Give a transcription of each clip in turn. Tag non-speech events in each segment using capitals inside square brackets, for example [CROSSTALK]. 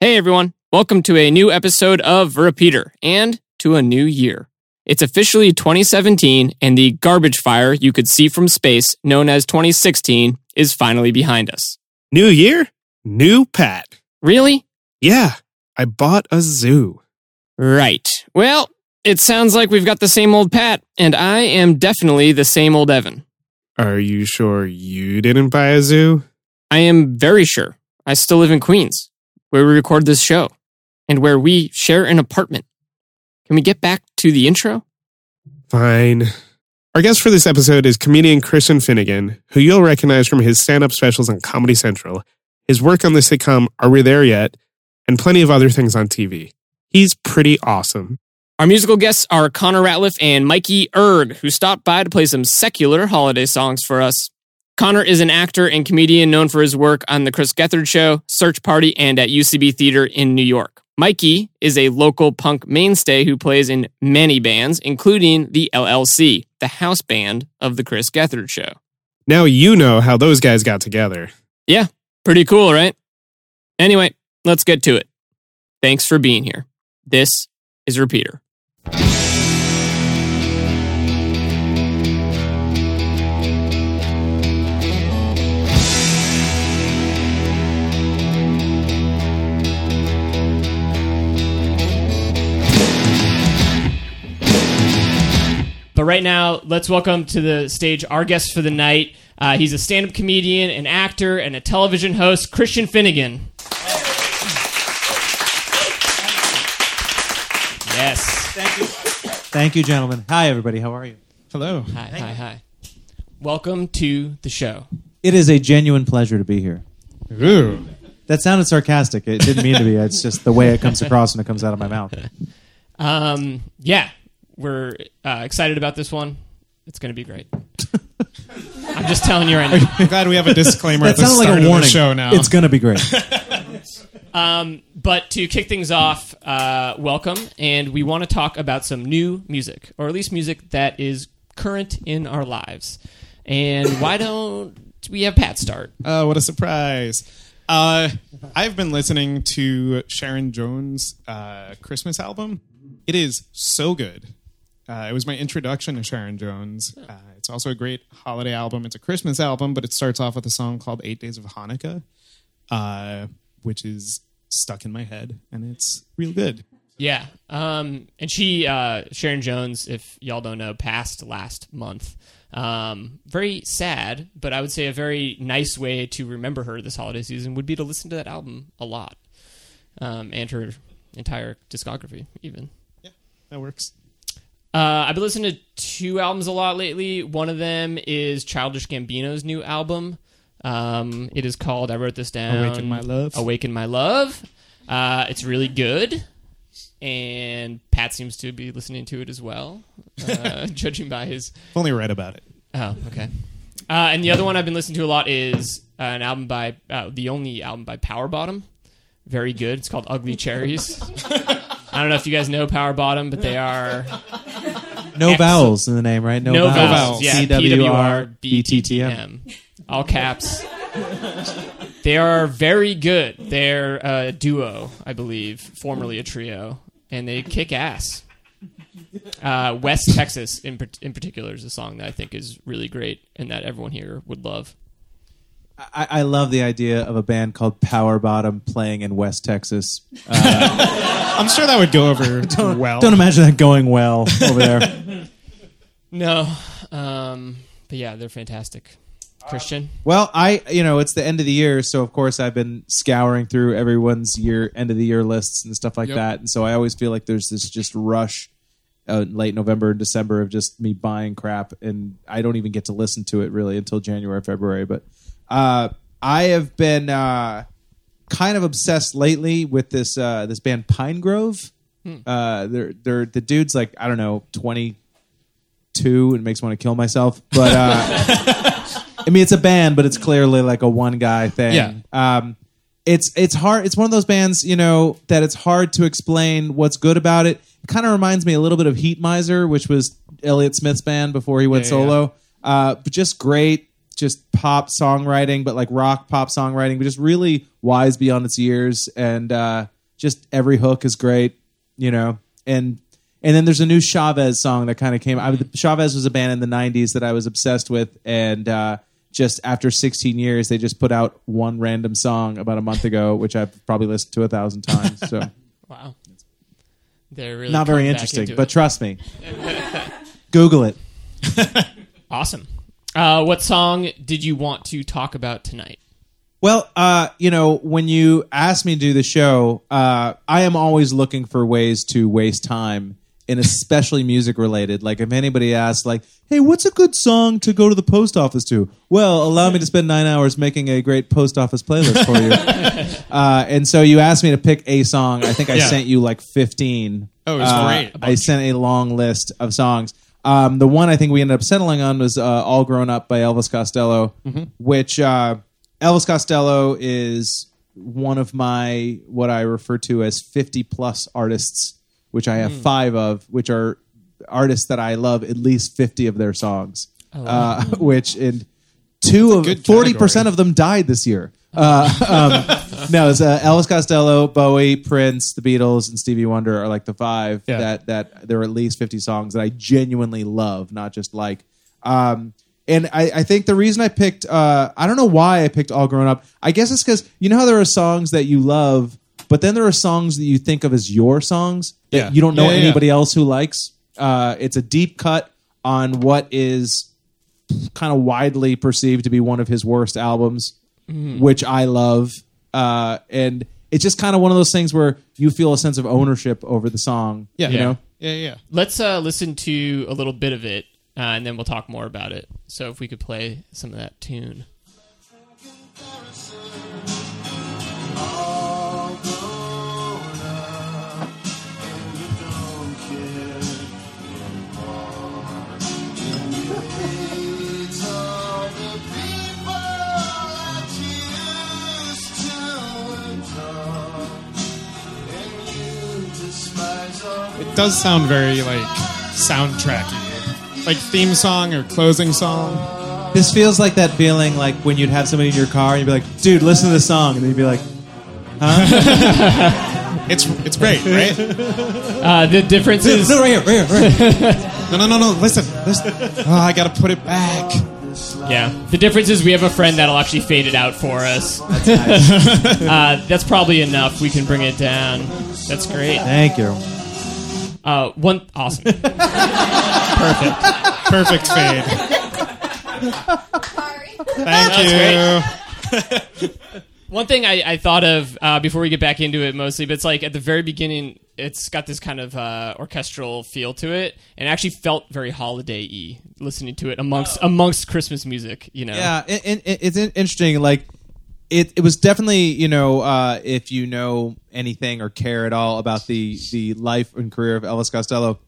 Hey everyone, welcome to a new episode of Repeater and to a new year. It's officially 2017 and the garbage fire you could see from space, known as 2016, is finally behind us. New year, new Pat. Really? Yeah, I bought a zoo. Right. Well, it sounds like we've got the same old Pat, and I am definitely the same old Evan. Are you sure you didn't buy a zoo? I am very sure. I still live in Queens, where we record this show, and where we share an apartment. Can we get back to the intro? Fine. Our guest for this episode is comedian Christian Finnegan, who you'll recognize from his stand up specials on Comedy Central, his work on the sitcom Are We There Yet, and plenty of other things on TV. He's pretty awesome. Our musical guests are Connor Ratliff and Mikey Erg, who stopped by to play some secular holiday songs for us. Connor is an actor and comedian known for his work on The Chris Gethard Show, Search Party, and at UCB Theater in New York. Mikey is a local punk mainstay who plays in many bands, including the LLC, the house band of The Chris Gethard Show. Now you know how those guys got together. Yeah, pretty cool, right? Anyway, let's get to it. Thanks for being here. This is Repeater. But right now, let's welcome to the stage our guest for the night. Uh, he's a stand up comedian, an actor, and a television host, Christian Finnegan. Yes. Thank you. Thank you, gentlemen. Hi, everybody. How are you? Hello. Hi, hi, hi. Welcome to the show. It is a genuine pleasure to be here. Ooh. That sounded sarcastic. It didn't mean to be. It's just the way it comes across when it comes out of my mouth. [LAUGHS] Um, yeah, we're uh, excited about this one. It's going to be great. I'm just telling you right now. I'm glad we have a disclaimer That at the sounded start like a of warning. the show now. It's going to be great. [LAUGHS] Um, but to kick things off, uh, welcome, and we want to talk about some new music, or at least music that is current in our lives. And why don't we have Pat start? Oh, what a surprise. Uh, I've been listening to Sharon Jones' uh, Christmas album. It is so good. Uh, it was my introduction to Sharon Jones. Uh, it's also a great holiday album. It's a Christmas album, but it starts off with a song called Eight Days of Hanukkah, uh, which is stuck in my head, and it's real good. Yeah. Um, and she, uh, Sharon Jones, if y'all don't know, passed last month. Um, very sad, but I would say a very nice way to remember her this holiday season would be to listen to that album a lot. Um, and her entire discography, even. Yeah, that works. Uh, I've been listening to two albums a lot lately. One of them is Childish Gambino's new album. Um, it is called, I wrote this down Awaken My Love. Awaken My Love. Uh, it's really good. And Pat seems to be listening to it as well, uh, [LAUGHS] judging by his. I've only read about it. Oh, okay. Uh, and the other one I've been listening to a lot is uh, an album by, uh, the only album by Power Bottom. Very good. It's called Ugly Cherries. [LAUGHS] I don't know if you guys know Power Bottom, but they [LAUGHS] are No Excellent. vowels in the name, right? No, no vowels. vowels. Yeah, C W R B T T M. P-W-R-B-T-T-M. All caps. they are very good. They're a duo, I believe, formerly a trio, and they kick ass. Uh, West Texas, in, in particular, is a song that I think is really great and that everyone here would love. I, I love the idea of a band called Power Bottom playing in West Texas. Uh, [LAUGHS] I'm sure that would go over [LAUGHS] well. don't imagine that going well over there. [LAUGHS] No, um, but yeah, they're fantastic. Christian, Well, I you know it's the end of the year, so of course I've been scouring through everyone's year end of the year lists and stuff like Yep. that, and so I always feel like there's this just rush, uh, late November and December of just me buying crap, and I don't even get to listen to it really until January February. But uh, I have been uh, kind of obsessed lately with this uh, this band Pinegrove. Uh, they're they're the dude's like I don't know twenty two and makes me want to kill myself, but. Uh, [LAUGHS] I mean, it's a band, but it's clearly like a one guy thing. Yeah. Um, it's it's hard. It's one of those bands, you know, that it's hard to explain what's good about it. It kind of reminds me a little bit of Heatmiser, which was Elliott Smith's band before he went Yeah, solo. Uh, but just great, just pop songwriting, but like rock pop songwriting, but just really wise beyond its years, and uh, just every hook is great, you know. And and then there's a new Chavez song that kind of came. I, Chavez was a band in the '90s that I was obsessed with, and uh, just after 16 years, they just put out one random song about a month ago, which I've probably listened to a thousand times. So [LAUGHS] Wow. They're really not very interesting, but it. trust me, [LAUGHS] Google it. awesome. Uh, what song did you want to talk about tonight? Well, uh, you know, when you asked me to do the show, uh, I am always looking for ways to waste time, and especially music related. Like if anybody asks, like, "Hey, what's a good song to go to the post office to?" Well, allow me to spend nine hours making a great post office playlist for you. [LAUGHS] uh, and so you asked me to pick a song. I think I Yeah. sent you like fifteen. Oh, it was Uh, great. I sent a long list of songs. Um, the one I think we ended up settling on was uh, "All Grown Up" by Elvis Costello, which uh, Elvis Costello is one of my what I refer to as fifty plus artists, which I have five of, which are artists that I love at least fifty of their songs. Uh, [LAUGHS] which in two of forty percent category. of them died this year. Uh, um, no, it's uh, Elvis Costello, Bowie, Prince, the Beatles, and Stevie Wonder are like the five Yeah. that that there are at least fifty songs that I genuinely love, not just like. Um, and I, I think the reason I picked, uh, I don't know why I picked All Grown Up. I guess it's because you know how there are songs that you love, but then there are songs that you think of as your songs that Yeah. you don't know Yeah, yeah, yeah. anybody else who likes. Uh, it's a deep cut on what is kind of widely perceived to be one of his worst albums, Mm-hmm. which I love. Uh, and it's just kind of one of those things where you feel a sense of ownership over the song. Yeah, you know. yeah, yeah. Let's uh, listen to a little bit of it, uh, and then we'll talk more about it. So if we could play some of that tune. It does sound very like soundtracky, like theme song or closing song. This feels like that feeling like when you'd have somebody in your car and you'd be like, dude, listen to this song. And then you'd be like, Huh? [LAUGHS] It's it's great, right? Uh, the difference is no, right here, right here, right here. [LAUGHS] No, no, no, no. Listen, listen. Oh, I gotta put it back. yeah. The difference is we have a friend that'll actually fade it out for us. [LAUGHS] uh, that's probably enough. We can bring it down. That's great. Thank you. Uh, one awesome. [LAUGHS] Perfect. Perfect fade. Sorry. Thank That's you. One thing I, I thought of uh, before we get back into it mostly, but it's like at the very beginning, it's got this kind of uh, orchestral feel to it, and it actually felt very holiday-y listening to it amongst amongst Christmas music. You know, Yeah, it, it, it- it's interesting. Like, it, it was definitely you know uh, if you know anything or care at all about the the life and career of Elvis Costello,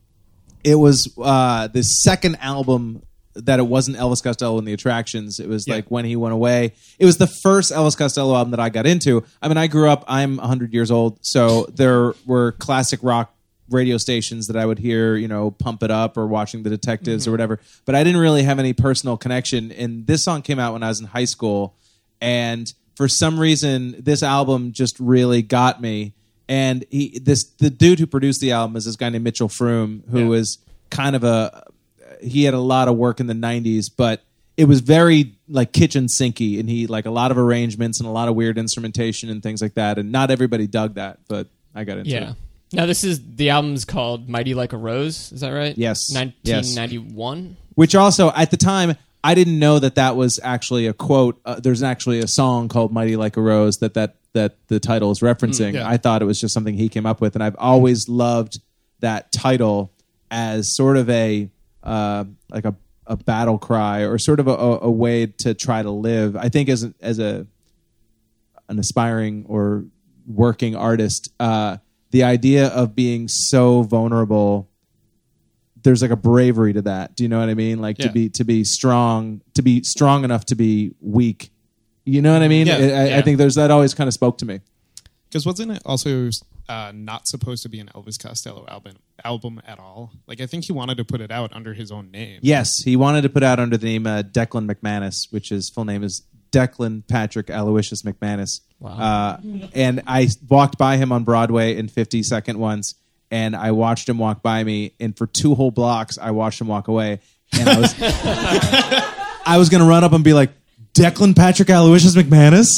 it was uh, the second album that it wasn't Elvis Costello and the Attractions. It was like when he went away. It was the first Elvis Costello album that I got into. I mean, I grew up. I'm 100 years old, so there were classic rock radio stations that I would hear, you know, pump it up or watching the detectives or whatever. But I didn't really have any personal connection. And this song came out when I was in high school, and for some reason, this album just really got me. And he, this, the dude who produced the album is this guy named Mitchell Froom, who Yeah. was kind of a, he had a lot of work in the '90s, but it was very like kitchen sinky, and he like a lot of arrangements and a lot of weird instrumentation and things like that. And not everybody dug that, but I got into yeah. it. Now this is the album's called "Mighty Like a Rose." Is that right? Yes. nineteen ninety-one. which also at the time I didn't know that that was actually a quote. Uh, there's actually a song called "Mighty Like a Rose" that that that the title is referencing. yeah. I thought it was just something he came up with, and I've always loved that title as sort of a uh, like a a battle cry or sort of a, a, way to try to live. I think as as a an aspiring or working artist, uh, the idea of being so vulnerable there's like a bravery to that. Do you know what I mean? Like to Yeah. be to be strong, to be strong enough to be weak. You know what I mean? Yeah. I, I- I Yeah. think there's that always kind of spoke to me. Because wasn't it also uh, not supposed to be an Elvis Costello album album at all? Like I think he wanted to put it out under his own name. Yes, he wanted to put out under the name uh, Declan McManus, which his full name is Declan Patrick Aloysius McManus. Wow. Uh, and I walked by him on Broadway in 50 Second once, and I watched him walk by me, and for two whole blocks, I watched him walk away, and I was, [LAUGHS] I was gonna run up and be like, Declan Patrick Aloysius McManus,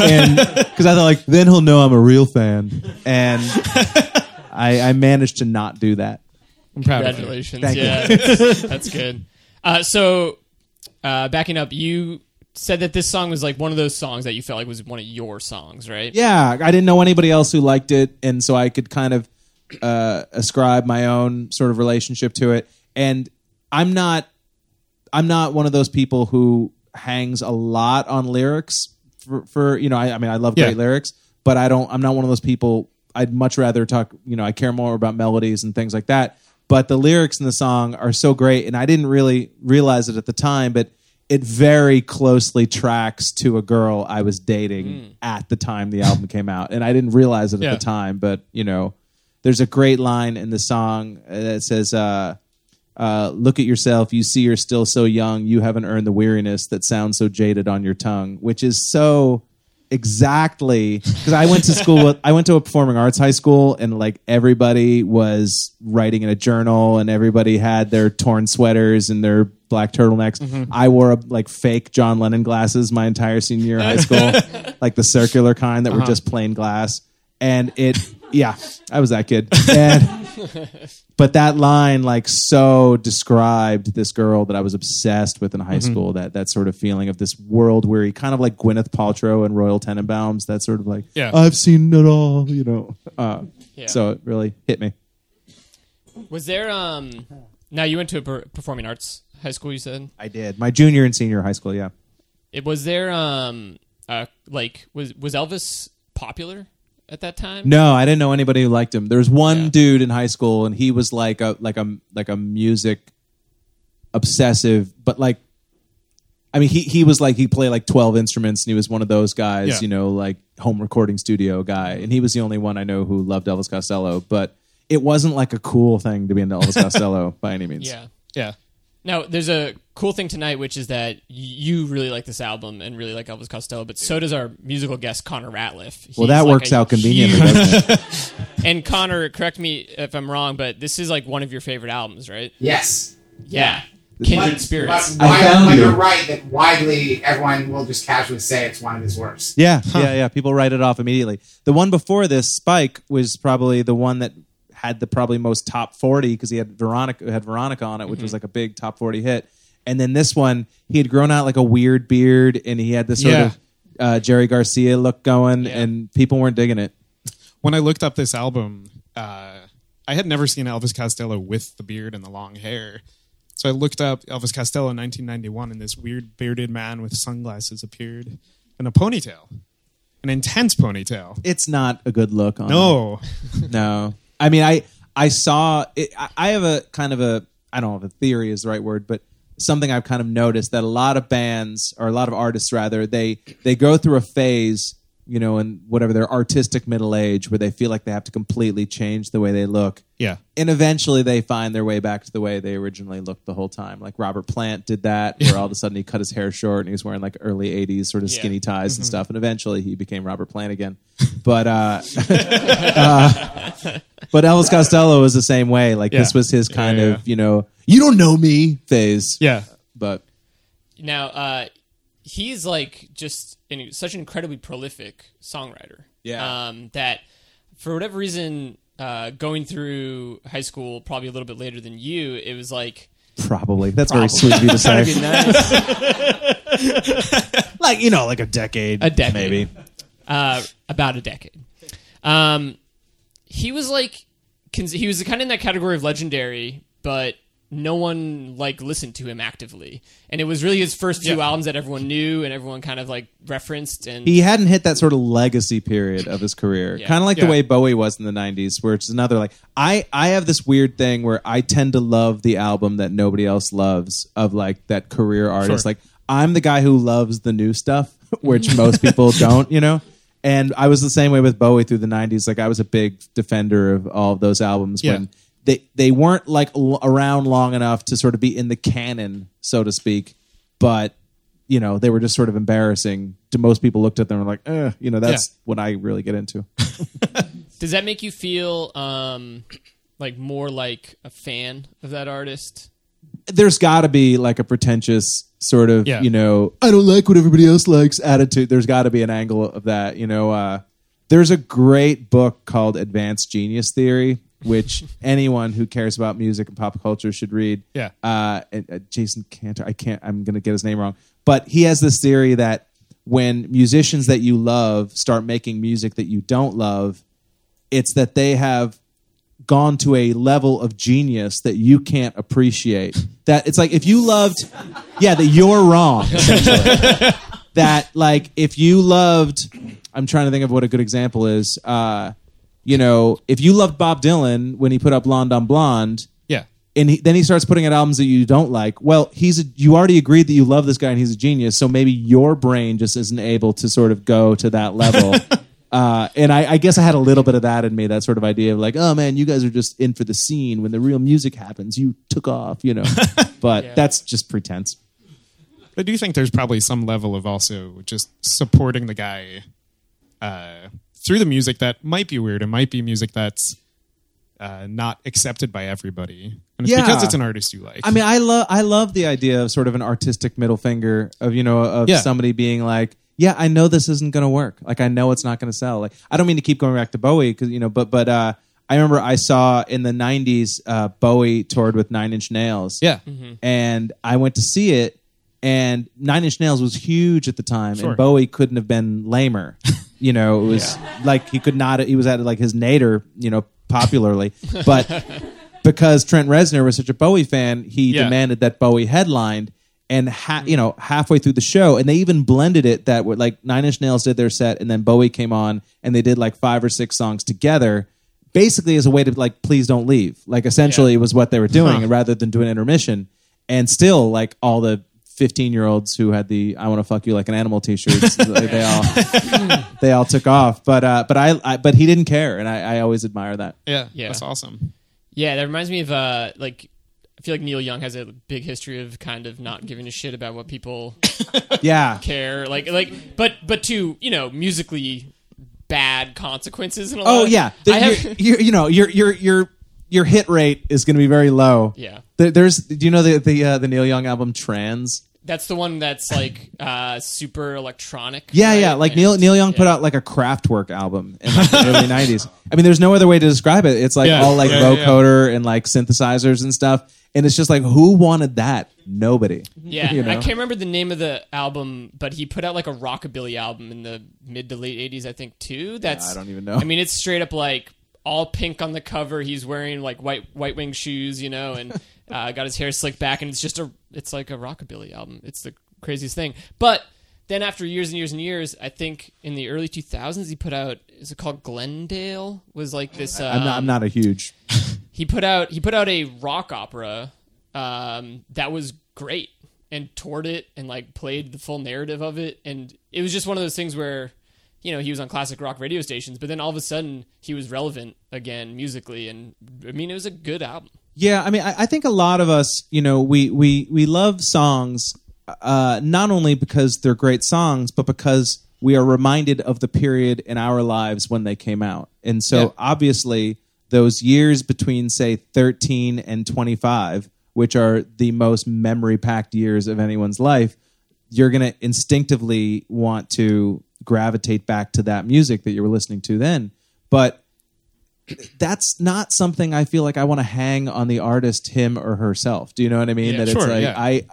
and because I thought like then he'll know I'm a real fan, and [LAUGHS] I, I managed to not do that. I'm proud Congratulations. Thank yeah, [LAUGHS] that's, that's good. Uh, so, uh, backing up, you said that this song was like one of those songs that you felt like was one of your songs, right? Yeah, I didn't know anybody else who liked it, and so I could kind of uh, ascribe my own sort of relationship to it. And I'm not, I'm not one of those people who hangs a lot on lyrics for, for you know. I, I mean, I love Yeah. great lyrics, but I don't. I'm not one of those people. I'd much rather talk. You know, I care more about melodies and things like that. But the lyrics in the song are so great, and I didn't really realize it at the time, but it very closely tracks to a girl I was dating at the time the album came out, and I didn't realize it at Yeah. the time. But you know, there's a great line in the song uh, that says, uh, uh, "Look at yourself. You see, you're still so young. You haven't earned the weariness that sounds so jaded on your tongue," which is so exactly because I went to school. With, I went to a performing arts high school, and like everybody was writing in a journal, and everybody had their torn sweaters and their black turtlenecks. I wore a, like fake John Lennon glasses my entire senior year of high school, [LAUGHS] like the circular kind that were just plain glass, and it. Yeah, I was that kid. And [LAUGHS] but that line like so described this girl that I was obsessed with in high school. That that sort of feeling of this world weary, kind of like Gwyneth Paltrow and Royal Tenenbaums. That sort of like, Yeah. I've seen it all, you know. Uh, Yeah. So it really hit me. Was there um? Now you went to a per- performing arts high school. You said I did my junior and senior high school. Yeah, it was there um uh like was was Elvis popular at that time? no, I didn't know anybody who liked him. There was one Yeah. dude in high school, and he was like a like a like a music obsessive, but like. I mean, he he was like he played like twelve instruments, and he was one of those guys, Yeah. you know, like home recording studio guy. And he was the only one I know who loved Elvis Costello. But it wasn't like a cool thing to be into Elvis [LAUGHS] Costello by any means. Yeah. Yeah. Now, there's a cool thing tonight, which is that you really like this album and really like Elvis Costello, but so does our musical guest Connor Ratliff. Well, that like works out conveniently, huge- [LAUGHS] And Connor, correct me if I'm wrong, but this is like one of your favorite albums, right? Yes. Yeah. Kindred But- Spirits. But, I found but you. you're right that widely everyone will just casually say it's one of his worst. Yeah, yeah, yeah. People write it off immediately. The one before this, Spike, was probably the one that had the probably most top forty because he had Veronica had Veronica on it, which Mm-hmm. was like a big top forty hit. And then this one, he had grown out like a weird beard, and he had this sort Yeah. of uh, Jerry Garcia look going, Yeah. and people weren't digging it. When I looked up this album, uh, I had never seen Elvis Costello with the beard and the long hair. So I looked up Elvis Costello in 1991, and this weird bearded man with sunglasses appeared and a ponytail, an intense ponytail. It's not a good look. On No, No, I mean, I I saw. It, I- I have a kind of a I don't know if a theory is the right word, but something I've kind of noticed that a lot of bands or a lot of artists rather they they go through a phase, you know, in whatever their artistic middle age where they feel like they have to completely change the way they look. yeah, And eventually they find their way back to the way they originally looked the whole time. Like Robert Plant did that, where all of a sudden he cut his hair short and he was wearing like early 80s sort of Yeah. skinny ties and stuff. And eventually he became Robert Plant again. But, uh, [LAUGHS] uh, but Elvis Costello was the same way. Like this was his kind Yeah, yeah. of, you know, you don't know me phase. yeah. But Now, uh, he's like just an, such an incredibly prolific songwriter. Yeah. Um, that for whatever reason, uh, going through high school probably a little bit later than you, it was like probably. That's very Probably. sweet of you to [LAUGHS] That'd be say. nice. [LAUGHS] like, you know, like a decade. A decade. Maybe. uh, about a decade. Um, he was like, he was kind of in that category of legendary, but no one like listened to him actively, and it was really his first two Yeah. albums that everyone knew and everyone kind of like referenced. And he hadn't hit that sort of legacy period of his career Yeah. kind of like the way bowie was in the 90s where it's another like i i have this weird thing where i tend to love the album that nobody else loves of like that career artist Sure. like i'm the guy who loves the new stuff [LAUGHS] which [LAUGHS] most people don't you know And I was the same way with Bowie through the '90s. Like I was a big defender of all of those albums Yeah. when they they weren't like l- around long enough to sort of be in the canon, so to speak. But you know, they were just sort of embarrassing. To most people, looked at them and were like, eh, you know, that's what I really get into. [LAUGHS] Does that make you feel um, like more like a fan of that artist? there's got to be like a pretentious sort of Yeah. you know i don't like what everybody else likes attitude there's got to be an angle of that you know uh, there's a great book called advanced genius theory which anyone who cares about music and pop culture should read Yeah. uh, and, uh, jason cantor i can't i'm gonna get his name wrong but he has this theory that when musicians that you love start making music that you don't love it's that they have gone to a level of genius that you can't appreciate. That it's like if you loved, yeah, that you're wrong. [LAUGHS] That like if you loved, I'm trying to think of what a good example is. Uh, you know, if you loved Bob Dylan when he put up Blonde on Blonde, Yeah. and he, then he starts putting out albums that you don't like. Well, he's a, you already agreed that you love this guy and he's a genius, so maybe your brain just isn't able to sort of go to that level. [LAUGHS] uh, and I, I guess I had a little bit of that in me, that sort of idea of like, oh man, you guys are just in for the scene. When the real music happens, you took off, you know. [LAUGHS] But Yeah. that's just pretense. I do think there's probably some level of also just supporting the guy uh, through the music that might be weird. It might be music that's uh, not accepted by everybody, and it's Yeah. because it's an artist you like. I mean, I love I love the idea of sort of an artistic middle finger of you know of Yeah. somebody being like, yeah, I know this isn't going to work. Like I know it's not going to sell. Like I don't mean to keep going back to Bowie because you know, but but uh, I remember I saw in the '90s uh, Bowie toured with Nine Inch Nails. yeah, and I went to see it, and Nine Inch Nails was huge at the time, Sure. and Bowie couldn't have been lamer. [LAUGHS] You know, it was like he could not. He was at like his nadir. You know, popularly, but [LAUGHS] because Trent Reznor was such a Bowie fan, he Yeah. demanded that Bowie headlined. And ha- you know, halfway through the show, and they even blended it that were like Nine Inch Nails did their set, and then Bowie came on, and they did like five or six songs together, basically as a way to like, please don't leave. Like essentially, it was what they were doing, rather than do an intermission. And still, like all the fifteen year olds who had the "I want to fuck you like an animal" T-shirts, [LAUGHS] they all they all took off. But uh, but I, I but he didn't care, and I, I always admire that. yeah, Yeah. That's awesome. Yeah, that reminds me of uh, like I feel like Neil Young has a big history of kind of not giving a shit about what people [LAUGHS] Yeah, care. Like like but but to you know musically bad consequences and a Oh lot. yeah, The- I have, you're- you're- you know your your your your hit rate is going to be very low. yeah. There, there's do you know the the uh, the Neil Young album Trans? That's the one that's like uh, super electronic. Yeah, right? yeah. Like Neil Neil Young put out like a Kraftwerk album in like, the early [LAUGHS] '90s. I mean, there's no other way to describe it. It's like Yeah, all like yeah, yeah. vocoder and like synthesizers and stuff. And it's just like, who wanted that? Nobody. Yeah, You know? I can't remember the name of the album, but he put out like a rockabilly album in the mid to late '80s, I think, too. That's I don't even know. I mean, it's straight up like all pink on the cover. He's wearing like white white wing shoes, you know, and [LAUGHS] uh, got his hair slicked back, and it's just a it's like a rockabilly album. It's the craziest thing. But then after years and years and years, I think in the early 2000s, he put out is it called Glendale? Was like this. Um, I'm not. I'm not a huge. [LAUGHS] he put out he put out a rock opera um, that was great and toured it and like played the full narrative of it and it was just one of those things where you know he was on classic rock radio stations but then all of a sudden he was relevant again musically and i mean it was a good album Yeah, I mean, I, I think a lot of us, you know, we we we love songs uh, not only because they're great songs, but because we are reminded of the period in our lives when they came out. And so, Yeah. obviously, those years between say 13 and 25, which are the most memory-packed years of anyone's life, you're going to instinctively want to gravitate back to that music that you were listening to then. But that's not something I feel like I want to hang on the artist, him or herself. Do you know what I mean? Yeah, that sure, it's like yeah. I,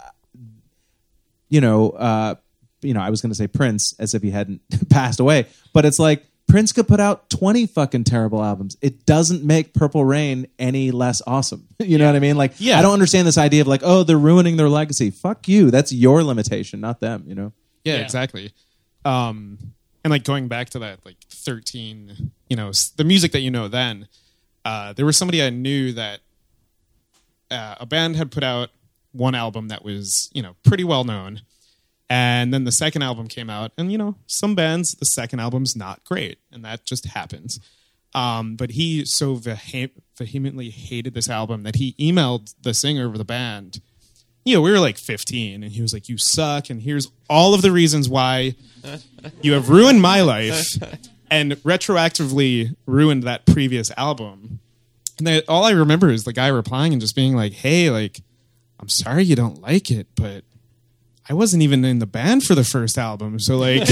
you know, uh, you know, I was going to say Prince as if he hadn't [LAUGHS] passed away, but it's like Prince could put out twenty fucking terrible albums. It doesn't make Purple Rain any less awesome. [LAUGHS] you know what I mean? Like, Yeah. I don't understand this idea of like, oh, they're ruining their legacy. Fuck you. That's your limitation, not them. You know? Yeah, Yeah. exactly. Um, and like going back to that, like thirteen, you know, the music that you know then. Uh, there was somebody I knew that uh, a band had put out one album that was, you know, pretty well known, And then the second album came out, and you know, some bands, the second album's not great, and that just happens. Um, but he so vehe- vehemently hated this album that he emailed the singer of the band. You know, we were like 15, and he was like, You suck, and here's all of the reasons why you have ruined my life and retroactively ruined that previous album. And then all I remember is the guy replying and just being like, "Hey, like, I'm sorry you don't like it, but I wasn't even in the band for the first album, so like, [LAUGHS]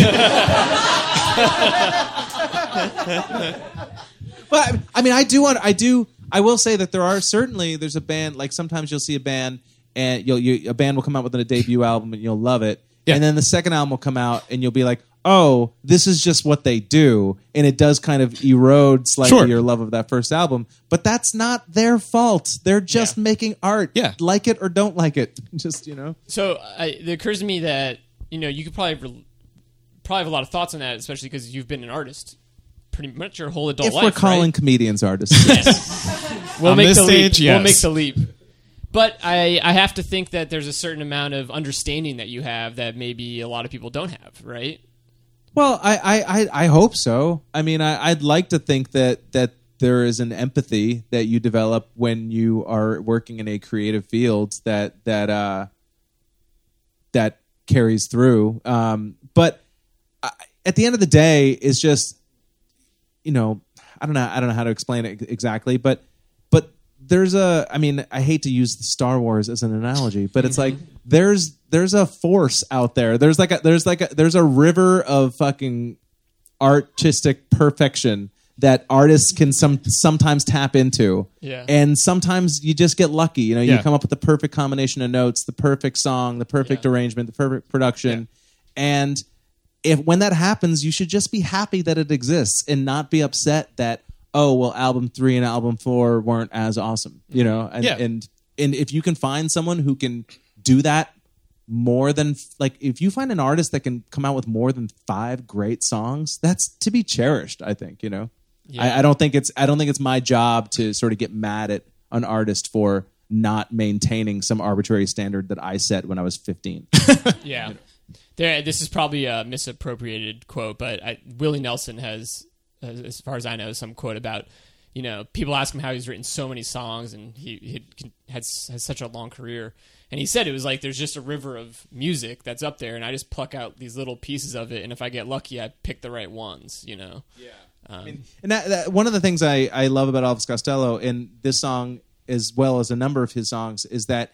But I mean, I do want. I do. I will say that there are certainly there's a band like sometimes you'll see a band and you'll you, a band will come out with a debut album and you'll love it, Yeah. and then the second album will come out and you'll be like, oh, this is just what they do, and it does kind of erode slightly Sure. your love of that first album. But that's not their fault. They're just Yeah. making art. Yeah. like it or don't like it. [LAUGHS] Just you know. So I, it occurs to me that you know you could probably re- probably have a lot of thoughts on that, especially because you've been an artist pretty much your whole adult if life. we're calling right? comedians artists, [LAUGHS] we'll On make the stage, leap. We'll make the leap. But I, I have to think that there's a certain amount of understanding that you have that maybe a lot of people don't have, right? Well, I, I, I, I hope so. I mean, I, I'd like to think that that there is an empathy that you develop when you are working in a creative field that that uh, that carries through. Um, but I, at the end of the day, it's just you know I don't know I don't know how to explain it exactly, but but there's a I mean I hate to use Star Wars as an analogy, but it's mm-hmm. like there's there's a force out there. There's like a there's like a there's a river of fucking artistic perfection that artists can some sometimes tap into. Yeah. And sometimes you just get lucky. You know, you Yeah. come up with the perfect combination of notes, the perfect song, the perfect arrangement, the perfect production. And if when that happens, you should just be happy that it exists and not be upset that oh well, album three and album four weren't as awesome. You know, and Yeah. and and if you can find someone who can do that more than like if you find an artist that can come out with more than five great songs, that's to be cherished. I think you know. I, I don't think it's I don't think it's my job to sort of get mad at an artist for not maintaining some arbitrary standard that I set when I was fifteen. [LAUGHS] Yeah. There, this is probably a misappropriated quote, but I, Willie Nelson has, as as far as I know, some quote about, you know, people ask him how he's written so many songs and he, he can- has has such a long career, and he said it was like there's just a river of music that's up there, and I just pluck out these little pieces of it, and if I get lucky, I pick the right ones, you know. Yeah. Um, And that, that one of the things I, I love about Elvis Costello in this song, as well as a number of his songs, is that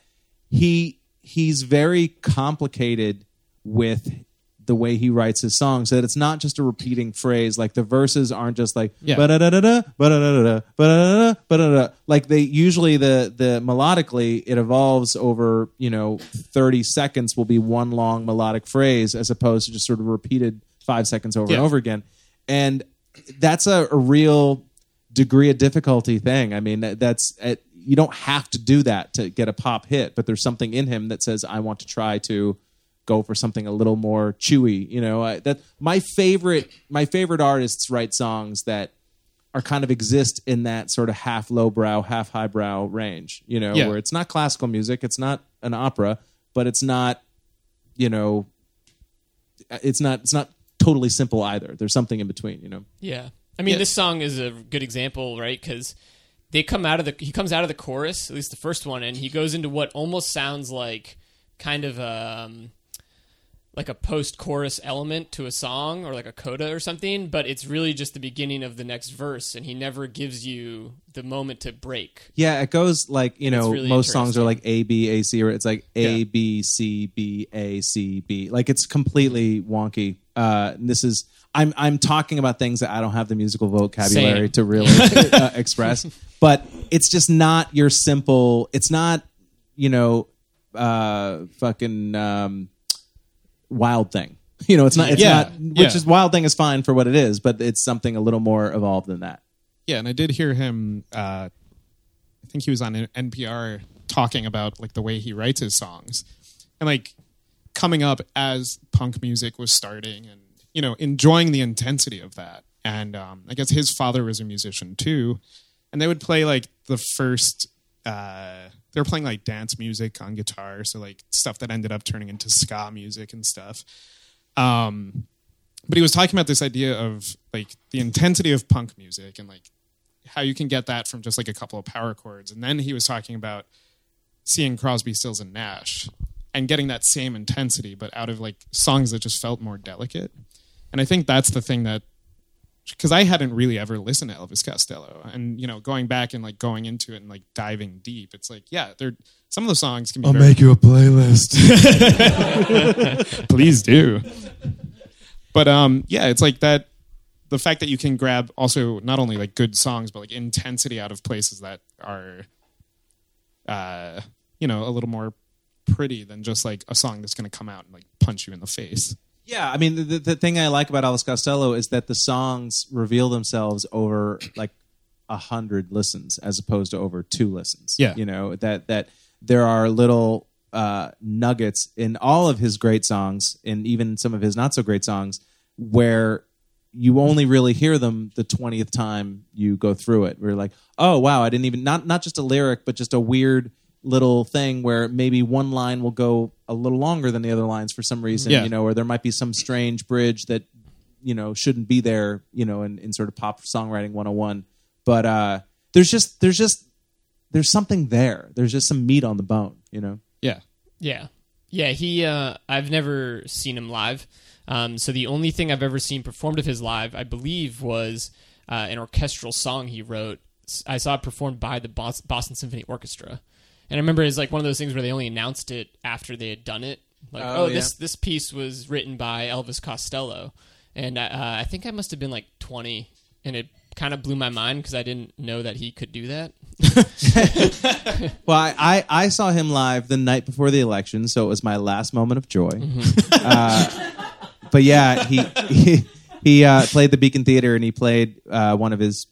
he he's very complicated with the way he writes his songs. That it's not just a repeating phrase. Like the verses aren't just like Yeah. ba-da-da-da-da, ba-da-da-da-da, ba-da-da-da, ba-da-da. Like they usually the the melodically it evolves over you know thirty seconds will be one long melodic phrase as opposed to just sort of repeated five seconds over and Yeah. over again. And that's a, a real degree of difficulty thing. I mean, that, that's uh you don't have to do that to get a pop hit, but there's something in him that says, "I want to try to go for something a little more chewy." You know, I, that my favorite my favorite artists write songs that are kind of exist in that sort of half lowbrow, half highbrow range. You know, Yeah. where it's not classical music, it's not an opera, but it's not, you know, it's not it's not totally simple either. There's something in between. You know. Yeah, I mean, Yeah. this song is a good example, right? Because they come out of the he comes out of the chorus, at least the first one, and he goes into what almost sounds like kind of um like a post-chorus element to a song or like a coda or something, but it's really just the beginning of the next verse, and he never gives you the moment to break. Yeah, it goes like you know really most songs are like A B A C or it's like A Yeah. B C B A C B. Like it's completely wonky. Uh, and this is I'm I'm talking about things that I don't have the musical vocabulary Same. to really [LAUGHS] uh, express, but it's just not your simple. It's not you know uh, fucking um, wild thing. [LAUGHS] You know, it's not. It's Yeah. not. Which Yeah. is wild thing is fine for what it is, but it's something a little more evolved than that. Yeah, and I did hear him. Uh, I think he was on NPR talking about like the way he writes his songs, and like coming up as punk music was starting, and you know enjoying the intensity of that. And um, I guess his father was a musician too, and they would play like the first uh, they were playing like dance music on guitar, so like stuff that ended up turning into ska music and stuff. Um, but he was talking about this idea of like the intensity of punk music and like how you can get that from just like a couple of power chords. And then he was talking about seeing Crosby, Stills, and Nash and getting that same intensity, but out of like songs that just felt more delicate. And I think that's the thing that because I hadn't really ever listened to Elvis Costello, and you know, going back and like going into it and like diving deep, it's like, yeah, there some of the songs can be. I'll very, make you a playlist. [LAUGHS] please do. But um, yeah, it's like that. The fact that you can grab also not only like good songs, but like intensity out of places that are, uh, you know, a little more pretty than just like a song that's going to come out and like punch you in the face. Yeah, I mean, the, the thing I like about Elvis Costello is that the songs reveal themselves over like a hundred listens as opposed to over two listens. Yeah. you know that that there are little uh, nuggets in all of his great songs, and even some of his not so great songs, where you only really hear them the twentieth time you go through it. We're like, oh wow, I didn't even not not just a lyric, but just a weird little thing where maybe one line will go a little longer than the other lines for some reason, Yeah. you know, or there might be some strange bridge that you know shouldn't be there, you know, in, in sort of pop songwriting 101. But uh there's just there's just there's something there. There's just some meat on the bone, you know. Yeah, Yeah. Yeah, he uh I've never seen him live. Um so the only thing I've ever seen performed of his live, I believe was uh, an orchestral song he wrote. S- I saw it performed by the Bos- Boston Symphony Orchestra. And I remember it's like one of those things where they only announced it after they had done it. Like, Oh, oh, yeah. this this piece was written by Elvis Costello. And uh, I think I must have been like 20 and it kind of blew my mind because I didn't know that he could do that. [LAUGHS] Well, I, I, I saw him live the night before the election, so it was my last moment of joy. Uh, but yeah, he he, he uh, played the Beacon Theater, and he played uh, one of his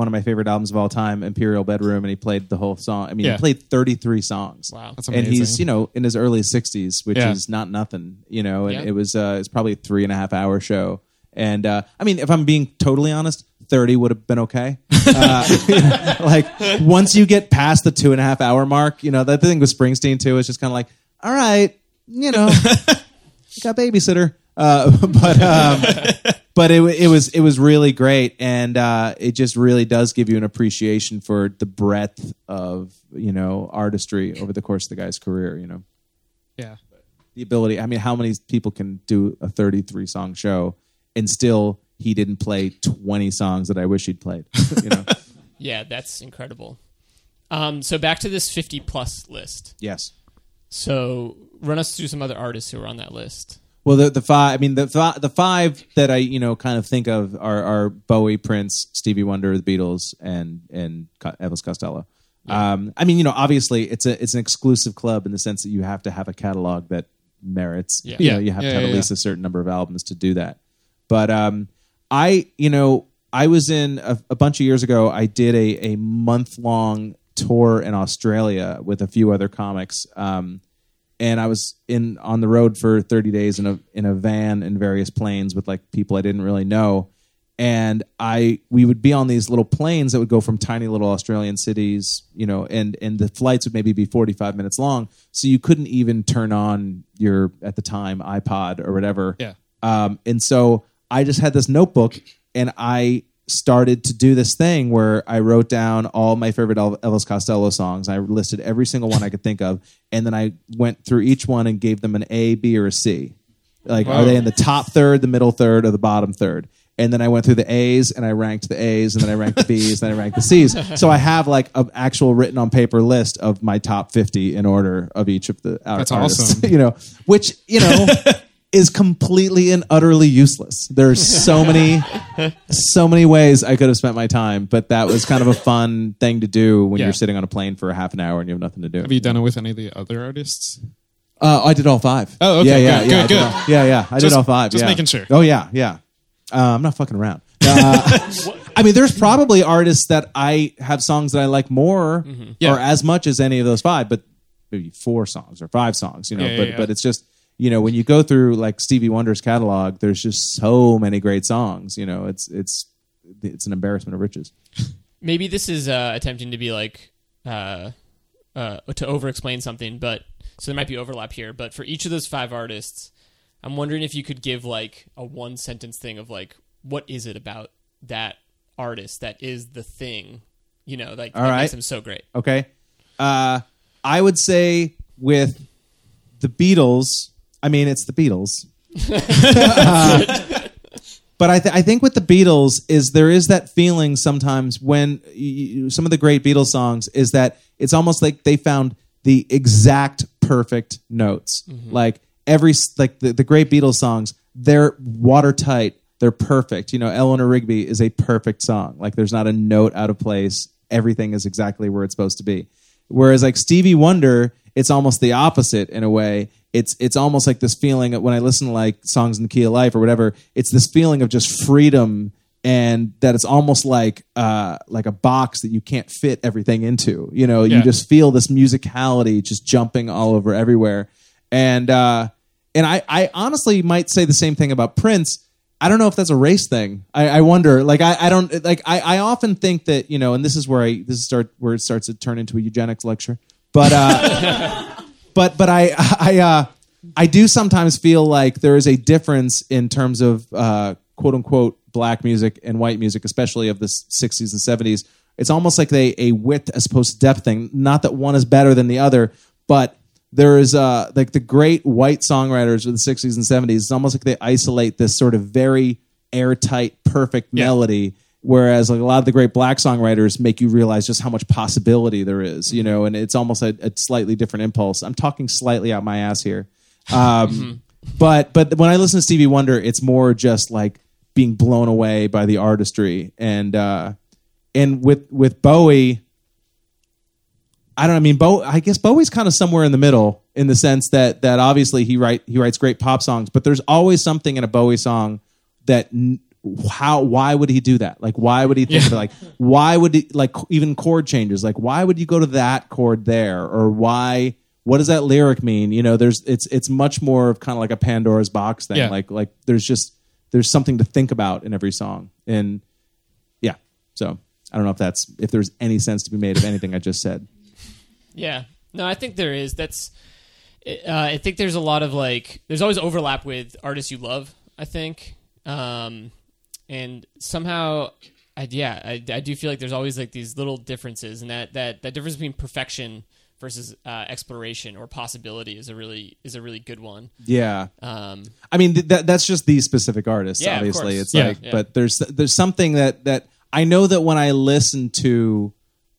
one of my favorite albums of all time, Imperial Bedroom, and he played the whole song. I mean, Yeah. he played thirty three songs. Wow. That's amazing. and amazing. he's you know in his early sixties, which Yeah. is not nothing. You know, and Yeah. it was uh, it's probably a three and a half hour show. And uh, I mean, if I'm being totally honest, thirty would have been okay. [LAUGHS] Uh, [LAUGHS] like once you get past the two and a half hour mark, you know that thing with Springsteen too. is just kind of like, all right, you know, [LAUGHS] got babysitter. Uh, but um, but it, it was it was really great, and uh, it just really does give you an appreciation for the breadth of you know artistry over the course of the guy's career. You know, yeah. the ability. I mean, how many people can do a thirty-three song show and still he didn't play twenty songs that I wish he'd played? You know, [LAUGHS] Yeah, that's incredible. Um, so back to this 50 plus list. yes. So run us through some other artists who are on that list. Well, the the five. I mean, the fi- the five that I you know kind of think of are, are Bowie, Prince, Stevie Wonder, the Beatles, and and Co- Elvis Costello. Um, I mean, you know, obviously it's a it's an exclusive club in the sense that you have to have a catalog that merits. Yeah. You know, you have Yeah, to have yeah, at yeah. least a certain number of albums to do that. But um, I, you know, I was in a, a bunch of years ago. I did a a month long tour in Australia with a few other comics. Um, and I was in on the road for 30 days in a in a van in various planes with like people I didn't really know. And I we would be on these little planes that would go from tiny little Australian cities, you know, and and the flights would maybe be 45 minutes long, so you couldn't even turn on your at the time iPod or whatever. Yeah. Um, and so I just had this notebook and I started to do this thing where I wrote down all my favorite Elvis Costello songs. I listed every single one I could think of. And then I went through each one and gave them an A, B, or a C. Like, are they in the top third, the middle third, or the bottom third? And then I went through the A's and I ranked the A's and then I ranked the B's and then I ranked the C's. [LAUGHS] So I have like an actual written on paper list of my top 50 in order of each of the uh, That's artists, awesome. [LAUGHS] you know, which, you know, [LAUGHS] is completely and utterly useless. There's so [LAUGHS] many, so many ways I could have spent my time, but that was kind of a fun thing to do when Yeah. you're sitting on a plane for a half an hour and you have nothing to do. Have you done it with any of the other artists? Uh, I did all five. Oh, okay, Yeah, yeah, good, yeah. I good, did good. all- yeah, yeah. I Just- did all five. just yeah. making sure. Oh yeah, yeah. Uh, I'm not fucking around. Uh, [LAUGHS] I mean, there's probably artists that I have songs that I like more Mm-hmm. Yeah. or as much as any of those five, but maybe four songs or five songs. You know, Yeah, yeah, but yeah. but it's just you know when you go through like Stevie Wonder's catalog, there's just so many great songs. You know, it's it's it's an embarrassment of riches. Maybe this is uh, attempting to be like uh, uh, to over explain something, but so there might be overlap here. But for each of those five artists, I'm wondering if you could give like a one sentence thing of like what is it about that artist that is the thing, you know, like All that right. makes him so great. Okay. Uh, I would say with the Beatles, I mean, it's the Beatles. Uh, [LAUGHS] but I, th- I think with the Beatles is there is that feeling sometimes when y- y- some of the great Beatles songs is that it's almost like they found the exact perfect notes. Like every like the, the great Beatles songs, they're watertight. They're perfect. You know, Eleanor Rigby is a perfect song. Like there's not a note out of place. Everything is exactly where it's supposed to be. Whereas like Stevie Wonder, it's almost the opposite in a way. It's it's almost like this feeling when I listen to like songs in the key of life or whatever. It's this feeling of just freedom and that it's almost like uh, like a box that you can't fit everything into. You know, you just feel this musicality just jumping all over everywhere. And uh, and I I honestly might say the same thing about Prince. I don't know if that's a race thing. I, I wonder. Like I, I don't like I, I often think that you know, and this is where I this is start where it starts to turn into a eugenics lecture. But uh, [LAUGHS] but but I [LAUGHS] I uh, I do sometimes feel like there is a difference in terms of uh, quote unquote black music and white music, especially of the '60s and '70s. It's almost like they a width as opposed to depth thing. Not that one is better than the other, but there is uh like the great white songwriters of the 60s and 70s it's almost like they isolate this sort of very airtight perfect melody whereas like a lot of the great black songwriters make you realize just how much possibility there is you know and it's almost a, a slightly different impulse i'm talking slightly out my ass here um but but when i listen to stevie wonder it's more just like being blown away by the artistry and uh and with with bowie I don't. I mean, Bo. I guess Bowie's kind of somewhere in the middle in the sense that that obviously he write he writes great pop songs, but there's always something in a Bowie song that n- how why would he do that? Like why would he think of? Like why would he like even chord changes? Like why would you go to that chord there or why? What does that lyric mean? You know, there's it's it's much more of kind of like a Pandora's box thing. Yeah. Like like there's just there's something to think about in every song and yeah. So I don't know if that's if there's any sense to be made of anything I just said. Yeah. No, I think there is. That's. Uh, I think there's a lot of like. There's always overlap with artists you love. I think, um, and somehow, I, yeah, I, I do feel like there's always like these little differences, and that that that difference between perfection versus uh, exploration or possibility is a really is a really good one. Yeah. Um, I mean, th- that that's just these specific artists. Yeah, obviously, it's Yeah, like, yeah. but there's there's something that that I know that when I listen to,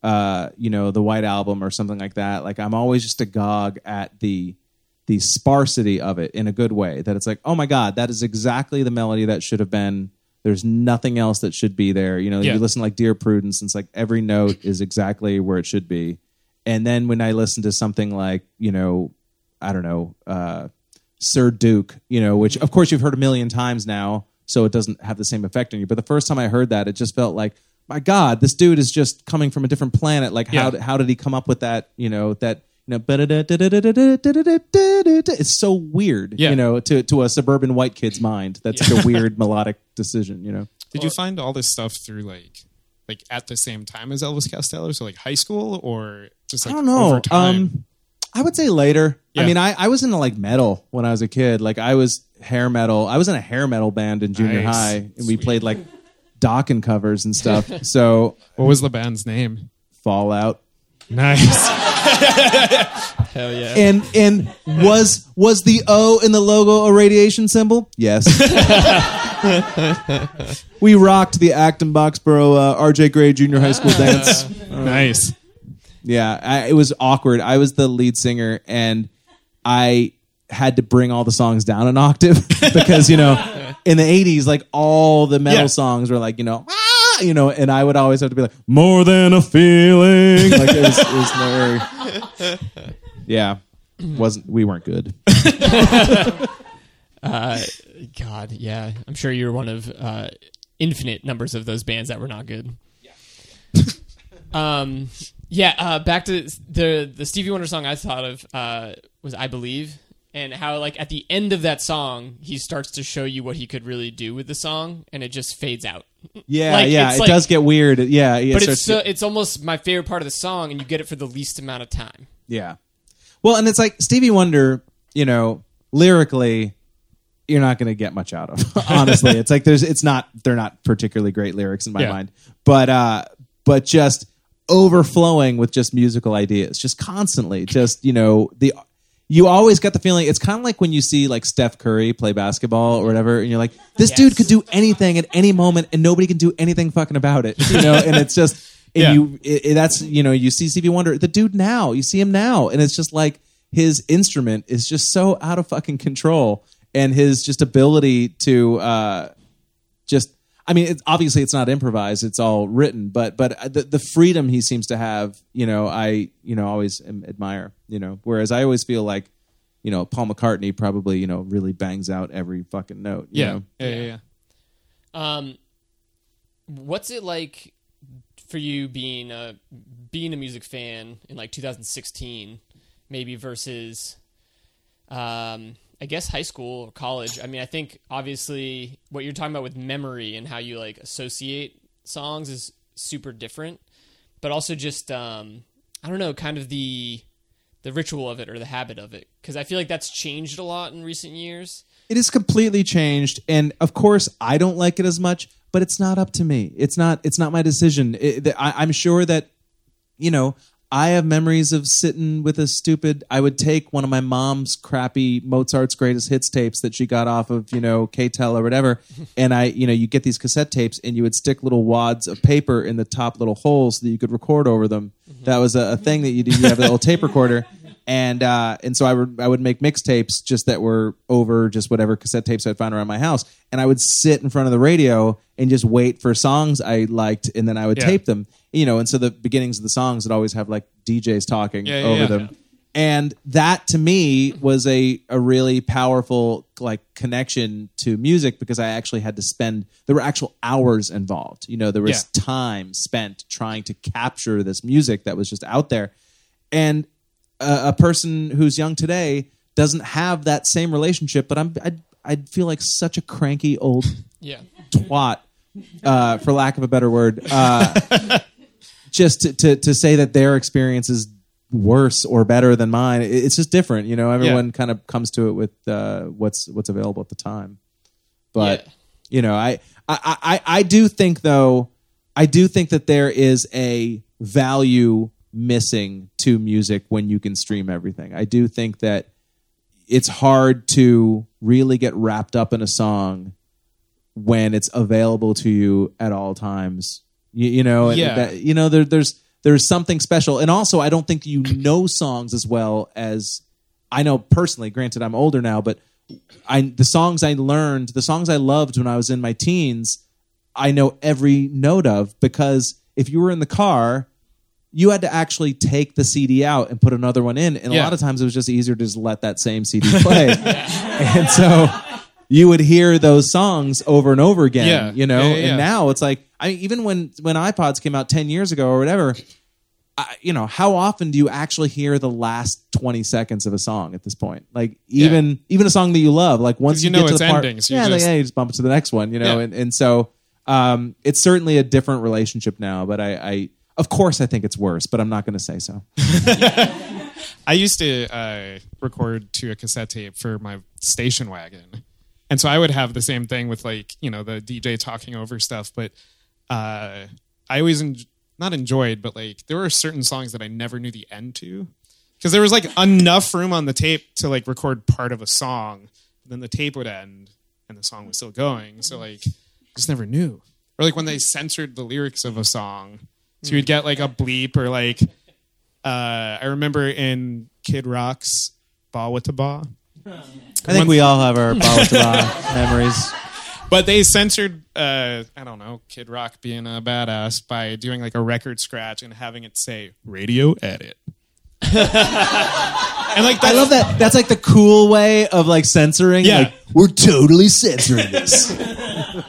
uh, you know, the White Album or something like that, like I'm always just agog at the the sparsity of it in a good way. That it's like, oh my god, that is exactly the melody that should have been. There's nothing else that should be there. You know, Yeah. you listen to, like Dear Prudence, and it's like every note is exactly where it should be. And then when I listen to something like, you know, I don't know, uh, Sir Duke, you know, which of course you've heard a million times now, so it doesn't have the same effect on you. But the first time I heard that, it just felt like, my God, this dude is just coming from a different planet. Like, how Yeah. how did he come up with that? You know, that you know, it's so weird. Yeah. You know, to to a suburban white kid's mind, that's such a weird melodic decision. You know, Did you find all this stuff through like like at the same time as Elvis Costello, so like high school or just like I don't know. Um, I would say later. I mean, I, I was into like metal when I was a kid. Like I was hair metal. I was in a hair metal band in junior Nice. high, and we played like Dokken covers and stuff. so what was the band's name? Fallout. Nice. [LAUGHS] hell yeah. And and was was the O in the logo a radiation symbol? Yes. [LAUGHS] we rocked the Acton Boxborough uh, RJ Grey Junior High School dance. [LAUGHS] nice. Yeah, I, it was awkward. I was the lead singer, and I had to bring all the songs down an octave because you know, in the '80s, like all the metal Yeah. songs were like you know, ah, you know, and I would always have to be like more than a feeling. [LAUGHS] Like it was, it was very, yeah, wasn't we weren't good. [LAUGHS] Uh, God, yeah. I'm sure you're one of uh, infinite numbers of those bands that were not good. Yeah. [LAUGHS] um, yeah. Uh, back to the the Stevie Wonder song I thought of uh, was "I Believe," and how like at the end of that song he starts to show you what he could really do with the song and it just fades out Yeah, Like, yeah, it like- does get weird. Yeah, yeah, but it it's it's almost my favorite part of the song and you get it for the least amount of time Yeah. Well, and it's like Stevie Wonder, you know, lyrically, you're not going to get much out of. [LAUGHS] Honestly, it's like there's, it's not, they're not particularly great lyrics in my Yeah. mind, but, uh, but just overflowing with just musical ideas, just constantly, just you know, the, you always get the feeling it's kind of like when you see like Steph Curry play basketball or whatever, and you're like, this dude could do anything at any moment, and nobody can do anything fucking about it, you know, and it's just. And Yeah. you it, it- that's you know you see Stevie Wonder the dude now you see him now and it's just like his instrument is just so out of fucking control and his just ability to uh just I mean it's obviously it's not improvised it's all written but but the, the freedom he seems to have you know I you know always am, admire you know whereas I always feel like you know Paul McCartney probably you know really bangs out every fucking note Yeah. know? yeah, yeah, yeah. Um, what's it like for you being a being a music fan in like 2016, maybe versus, um, I guess high school or college? I mean, I think obviously what you're talking about with memory and how you like associate songs is super different, but also just um, I don't know, kind of the the ritual of it or the habit of it because I feel like that's changed a lot in recent years. it is completely changed and of course i don't like it as much but it's not up to me it's not it's not my decision It- I, i'm sure that you know i have memories of sitting with a stupid i would take one of my mom's crappy mozart's greatest hits tapes that she got off of you know KTEL or whatever. [LAUGHS] And i you know you get these cassette tapes and you would stick little wads of paper in the top little holes so that you could record over them. Mm-hmm. That was a, a thing that you did you have a little tape recorder [LAUGHS] and uh, and so I would I would make mixtapes just that were over just whatever cassette tapes I'd find around my house, and I would sit in front of the radio and just wait for songs I liked, and then I would Yeah. tape them, you know. And so the beginnings of the songs would always have like DJs talking Yeah, yeah, over yeah. them, and that to me was a a really powerful like connection to music because I actually had to spend there were actual hours involved, you know. There was Yeah. time spent trying to capture this music that was just out there, and a, a person who's young today doesn't have that same relationship. But I'm I'd, I'd feel like such a cranky old [LAUGHS] Yeah. twat, uh, for lack of a better word, uh, [LAUGHS] just to, to to say that their experience is worse or better than mine. It- It's just different, you know. Everyone kind of comes to it with uh, what's what's available at the time. But Yeah. you know, I, I I I do think though, I do think that there is a value missing to music when you can stream everything. I do think that it's hard to really get wrapped up in a song when it's available to you at all times. You, you know, Yeah. that, you know, there, there's there's something special, and also I don't think you know songs as well as I know personally. Granted, I'm older now, but I the songs I learned, the songs I loved when I was in my teens, I know every note of because if you were in the car. You had to actually take the CD out and put another one in, and a Yeah. lot of times it was just easier to just let that same CD [LAUGHS] play. and so you would hear those songs over and over again, Yeah. you know. Yeah, yeah, yeah. And now it's like, I mean, even when when iPods came out ten years ago or whatever, I, you know, how often do you actually hear the last twenty seconds of a song at this point? Like even even a song that you love, like once 'Cause you, know get to it's the part, ending, so you yeah, like, just- yeah, you just bump to the next one, you know. Yeah. And and so um, it's certainly a different relationship now. But I, I of course I think it's worse, but I'm not going to say so. [LAUGHS] I used to uh, record to a cassette tape for my station wagon, and so I would have the same thing with like you know the DJ talking over stuff. But uh, I always en- not enjoyed, but like there were certain songs that I never knew the end to because there was like enough room on the tape to like record part of a song, then the tape would end and the song was still going. So like just never knew. Or like when they censored the lyrics of a song, so you'd get like a bleep or like uh, I remember in Kid Rock's Bawitdaba. I think we all have our Bawitdaba [LAUGHS] memories. But they censored, uh, I don't know, Kid Rock being a badass by doing like a record scratch and having it say radio edit. [LAUGHS] and like I love that. That's like the cool way of like censoring. Yeah. Like, we're totally censoring this. [LAUGHS] I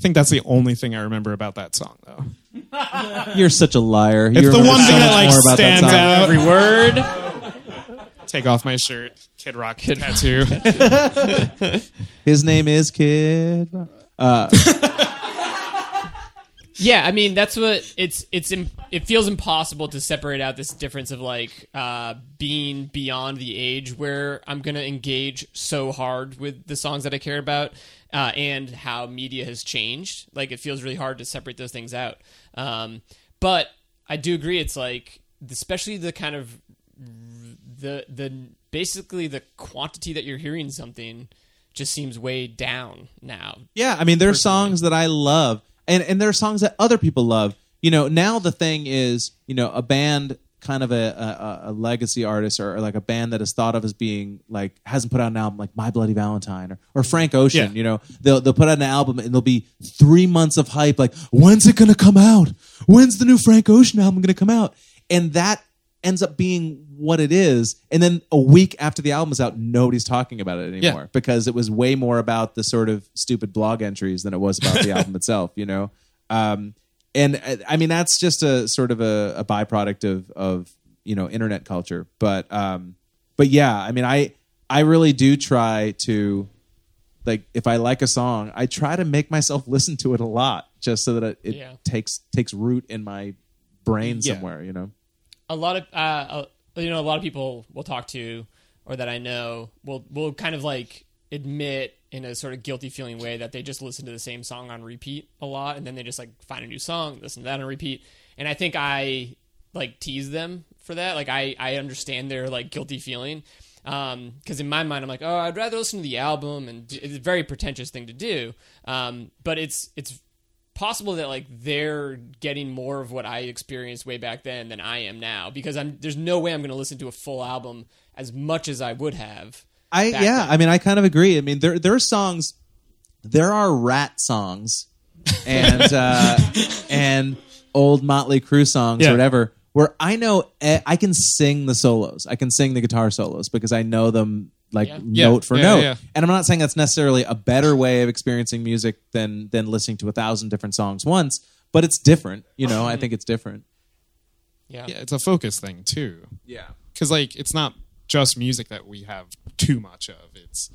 think that's the only thing I remember about that song, though. [LAUGHS] You're such a liar. You It's the one so thing much that like more about that stands song. out. Every word. Take off my shirt. Kid Rock tattoo. [LAUGHS] His name is Kid. Rock. Uh, [LAUGHS] Yeah, I mean that's what it's it's im- it feels impossible to separate out this difference of like uh, being beyond the age where I'm gonna engage so hard with the songs that I care about, uh, and how media has changed. Like it feels really hard to separate those things out. Um, but I do agree, it's like especially the kind of the the basically the quantity that you're hearing something just seems way down now. Yeah, I mean, there are songs that I love, and and there are songs that other people love. You know, now the thing is, you know, a band kind of a, a, a legacy artist or, or like a band that is thought of as being like hasn't put out an album like My Bloody Valentine or, or Frank Ocean. Yeah. You know, they'll they'll put out an album and there'll be three months of hype. Like, when's it gonna come out? When's the new Frank Ocean album gonna come out? And that ends up being what it is. And then a week after the album is out, nobody's talking about it anymore Yeah. because it was way more about the sort of stupid blog entries than it was about the [LAUGHS] album itself, you know? Um, and uh, I mean, that's just a sort of a, a byproduct of, of, you know, internet culture. But, um, but yeah, I mean, I, I really do try to, like, if I like a song, I try to make myself [LAUGHS] listen to it a lot just so that it, it Yeah. takes, takes root in my brain Yeah. somewhere, you know? a lot of uh, uh, you know a lot of people will talk to or that I know will will kind of like admit in a sort of guilty feeling way that they just listen to the same song on repeat a lot and then they just like find a new song listen to that on repeat. And I think I like tease them for that. Like I I understand their like guilty feeling. Um because in my mind I'm like oh I'd rather listen to the album and it's a very pretentious thing to do. Um but it's it's possible that like they're getting more of what I experienced way back then than I am now because I'm there's no way I'm going to listen to a full album as much as I would have. I back yeah, then. I mean, I kind of agree. I mean, there there are songs, there are Ratt songs, and uh, [LAUGHS] and old Motley Crue songs Yeah. or whatever, where I know eh, I can sing the solos, I can sing the guitar solos because I know them like Yeah. Yeah. note for Yeah, note. yeah. And I'm not saying that's necessarily a better way of experiencing music than than listening to a thousand different songs once, but it's different. You know, I think it's different. Yeah. yeah, it's a focus thing too. Yeah. because like it's not just music that we have too much of it's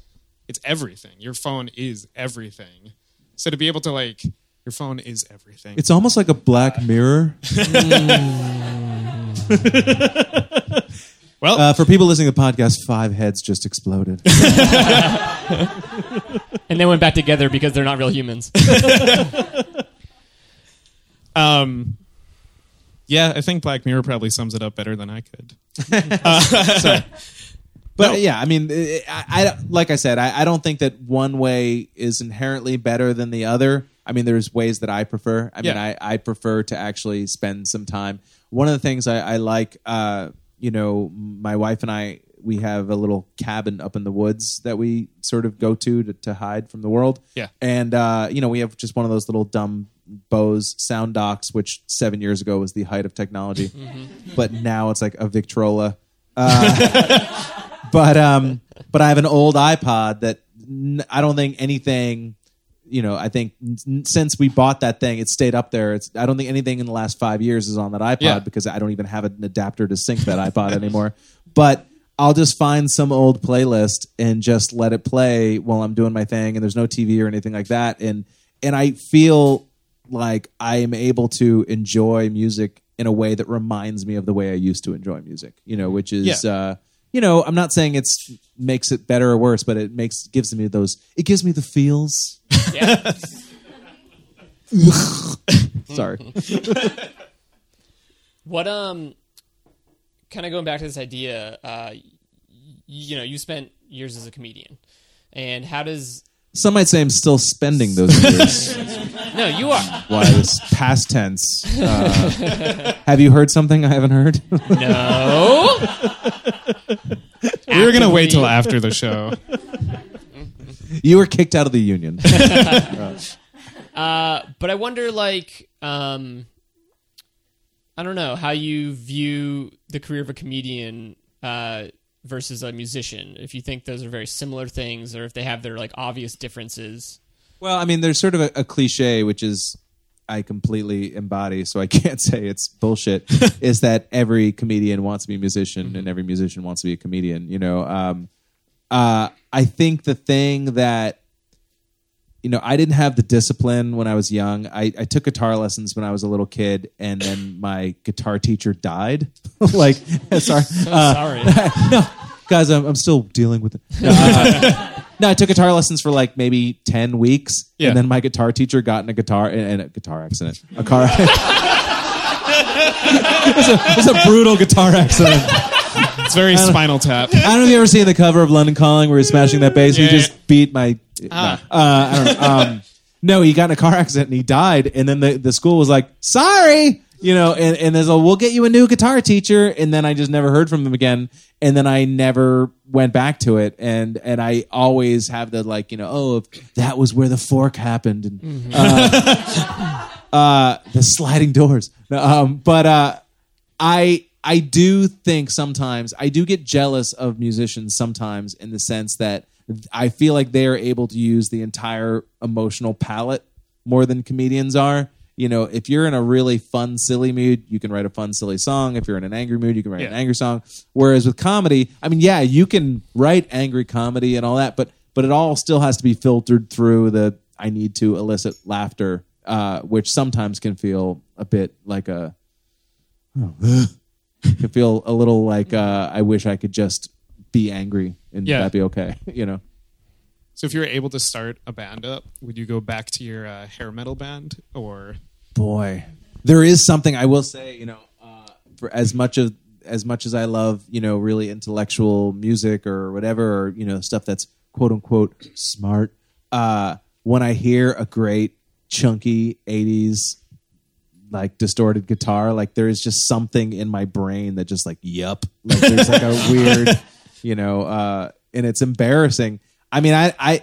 it's everything your phone is everything so to be able to like your phone is everything It's almost like a black mirror. [LAUGHS] well Uh, for people listening to the podcast, five heads just exploded. [LAUGHS] And they went back together because they're not real humans. [LAUGHS] um yeah i think black mirror probably sums it up better than i could [LAUGHS] [LAUGHS] But No. yeah, I mean, I, I like I said, I, I don't think that one way is inherently better than the other. I mean, there's ways that I prefer. I mean, Yeah. I, I prefer to actually spend some time. One of the things I, I like, uh, you know, my wife and I, we have a little cabin up in the woods that we sort of go to to, to hide from the world. Yeah. and uh, you know, we have just one of those little dumb Bose sound docks, which seven years ago was the height of technology, [LAUGHS] but now it's like a Victrola. [LAUGHS] But um but i have an old ipod that n- i don't think anything you know i think n- since we bought that thing it stayed up there. It's i don't think anything in the last five years is on that ipod Yeah. because i don't even have an adapter to sync that ipod anymore. But i'll just find some old playlist and just let it play while i'm doing my thing and there's no tv or anything like that. And and i feel like i am able to enjoy music in a way that reminds me of the way i used to enjoy music you know which is Yeah. uh you know, I'm not saying it's makes it better or worse, but it makes gives me those. It gives me the feels. yeah. [LAUGHS] Sorry. [LAUGHS] What um kind of going back to this idea uh y- you know, you spent years as a comedian. And how does Some might say I'm still spending those years. [LAUGHS] No, you are. Why this past tense? Uh, have you heard something I haven't heard? No. [LAUGHS] [LAUGHS] we were gonna wait till after the show you were kicked out of the union. Uh, but I wonder, like, um, I don't know how you view the career of a comedian uh, versus a musician. If you think those are very similar things, or if they have their like obvious differences. Well, I mean, there's sort of a, a cliche, which is I completely embody, so I [LAUGHS] can't say it's bullshit. [LAUGHS] is that every comedian wants to be a musician, and every musician wants to be a comedian? You know, um, uh, I think the thing that you know, I didn't have the discipline when I was young. I, I took guitar lessons when I was a little kid, and then my guitar teacher died. [LAUGHS] like, [LAUGHS] sorry, [LAUGHS] Uh, Sorry. no, guys, I'm, I'm still dealing with it. No, uh, no, I took guitar lessons for like maybe ten weeks, Yeah. and then my guitar teacher got in a guitar in, in a guitar accident, a car. it, was a, it was a brutal guitar accident. It's very Spinal Tap. I don't know if you ever seen the cover of London Calling where he's smashing that bass. Yeah, he just yeah. beat my. Ah. Uh, I don't know. Um, [LAUGHS] no, he got in a car accident and he died. And then the, the school was like, sorry. You know, and, and there's a, we'll get you a new guitar teacher. And then I just never heard from him again. And then I never went back to it. And, and I always have the like, you know, oh, that was where the fork happened. And, uh, [LAUGHS] uh, the sliding doors. Um, but, uh, I I do think sometimes I do get jealous of musicians sometimes in the sense that I feel like they are able to use the entire emotional palette more than comedians are. You know, if you're in a really fun, silly mood, you can write a fun, silly song. If you're in an angry mood, you can write an Yeah. angry song. Whereas with comedy, I mean, yeah, you can write angry comedy and all that, but but it all still has to be filtered through the I need to elicit laughter, uh, which sometimes can feel a bit like a [LAUGHS] [LAUGHS] can feel a little like uh, I wish I could just be angry and Yeah. that'd be okay. [LAUGHS] You know, So if you were able to start a band up, would you go back to your uh, hair metal band or? boy, there is something I will say. You know, uh, for as much of as much as I love, you know, really intellectual music or whatever, or you know, stuff that's quote unquote smart. Uh, when I hear a great chunky '80s like distorted guitar, like there is just something in my brain that just like, yup, like there's like a [LAUGHS] weird, you know, uh, and it's embarrassing. I mean, I, I,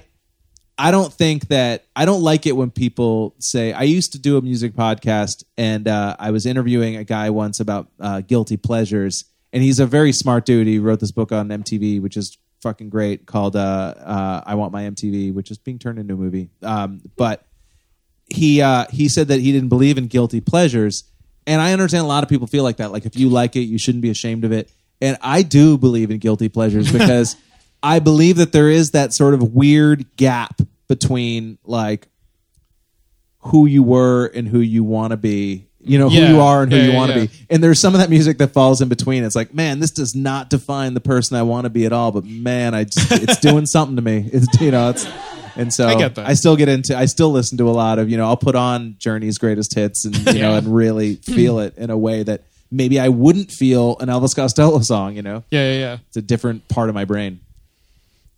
I don't think that I don't like it when people say I used to do a music podcast and uh, I was interviewing a guy once about uh, guilty pleasures and he's a very smart dude. He wrote this book on MTV, which is fucking great, called uh, uh, "I Want My MTV," which is being turned into a movie. Um, but he uh, he said that he didn't believe in guilty pleasures, and I understand a lot of people feel like that. Like if you like it, you shouldn't be ashamed of it. And I do believe in guilty pleasures [LAUGHS] because I believe that there is that sort of weird gap between like who you were and who you want to be. You know who you are and who Yeah, you want to yeah. be. And there's some of that music that falls in between. It's like, man, this does not define the person I want to be at all. But man, I just, it's doing something to me. It's you know, it's and so I get that. I still get into. I still listen to a lot of you know. I'll put on Journey's greatest hits and you know and really [CLEARS THROAT] feel it in a way that maybe I wouldn't feel an Elvis Costello song. You know, Yeah, yeah, yeah. it's a different part of my brain.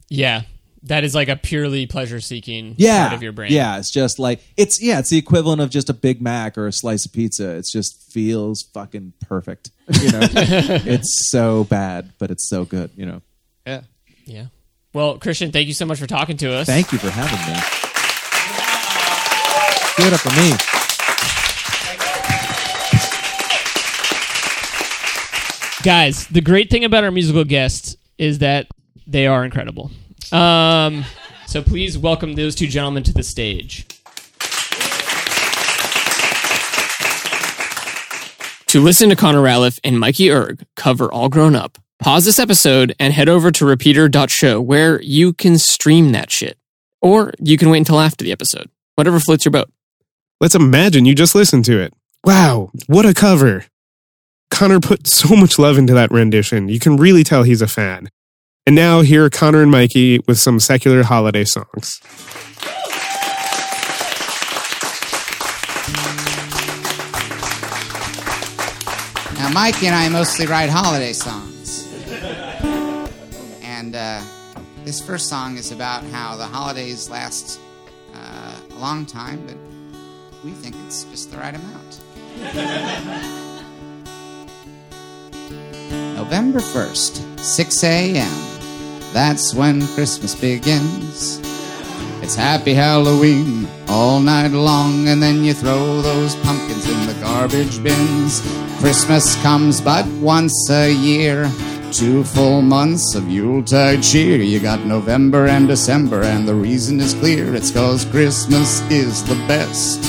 Yeah. That is like a purely pleasure seeking Yeah, part of your brain. Yeah, it's just like it's yeah, it's the equivalent of just a Big Mac or a slice of pizza. It just feels fucking perfect. You know, [LAUGHS] it's so bad, but it's so good. You know. Yeah. Yeah. Well, Christian, thank you so much for talking to us. Thank you for having me. Give it up for me. Guys, the great thing about our musical guests is that they are incredible. Um, so please welcome those two gentlemen to the stage. To listen to Connor Ratliff and Mikey Erg cover All Grown Up, pause this episode and head over to repeater.show where you can stream that shit. Or you can wait until after the episode. Whatever floats your boat. Let's imagine you just listened to it. Wow, what a cover. Connor put [LAUGHS] so much love into that rendition. You can really tell he's a fan. And now here are Connor and Mikey with some secular holiday songs. Now, Mikey and I mostly write holiday songs. And uh, this first song is about how the holidays last uh, a long time, but we think it's just the right amount. [LAUGHS] November 1st, 6 a.m. That's when Christmas begins. It's happy Halloween all night long, and then you throw those pumpkins in the garbage bins. Christmas comes but once a year. Two full months of Yuletide cheer. You got November and December, and the reason is clear. It's cause Christmas is the best.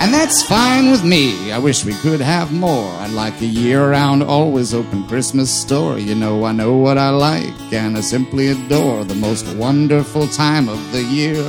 And that's fine with me. I wish we could have more. I'd like a year round, always open Christmas store. You know, I know what I like, and I simply adore the most wonderful time of the year.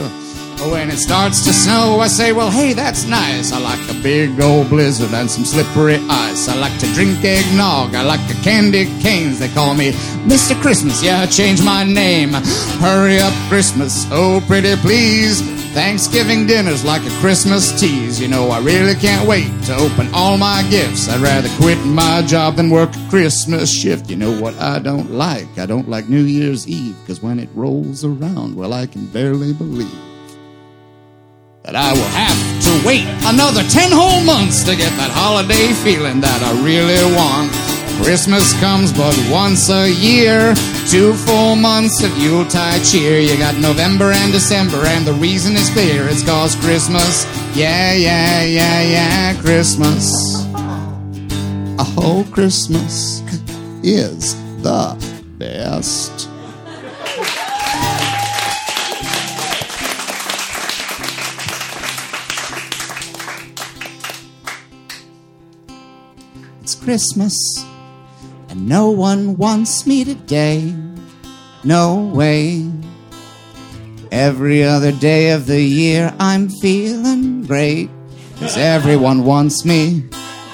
When it starts to snow, I say, well, hey, that's nice. I like a big old blizzard and some slippery ice. I like to drink eggnog. I like the candy canes. They call me Mr. Christmas. Yeah, I changed my name. Hurry up, Christmas. Oh, pretty please. Thanksgiving dinner's like a Christmas tease. You know, I really can't wait to open all my gifts. I'd rather quit my job than work a Christmas shift. You know what I don't like? I don't like New Year's Eve, because when it rolls around, well, I can barely believe that I will have to wait another 10 whole months to get that holiday feeling that I really want. Christmas comes but once a year. Two full months of Yuletide cheer. You got November and December, and the reason is clear. It's cause Christmas. Yeah, yeah, yeah, yeah, Christmas. Oh, Christmas [LAUGHS] is the best. Christmas, and no one wants me today. No way. Every other day of the year, I'm feeling great. Cause everyone wants me,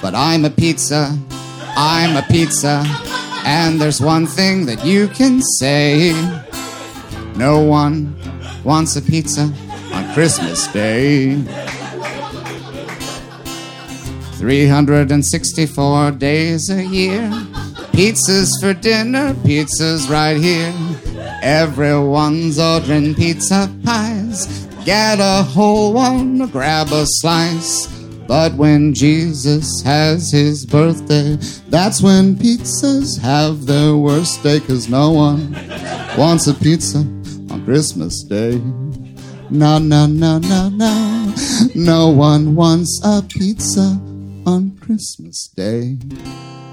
but I'm a pizza. I'm a pizza. And there's one thing that you can say no one wants a pizza on Christmas Day. 364 days a year. Pizzas for dinner, pizzas right here. Everyone's ordering pizza pies. Get a whole one, grab a slice. But when Jesus has his birthday, that's when pizzas have their worst day, cause no one wants a pizza on Christmas Day. No, no, no, no, no. No one wants a pizza on Christmas Day.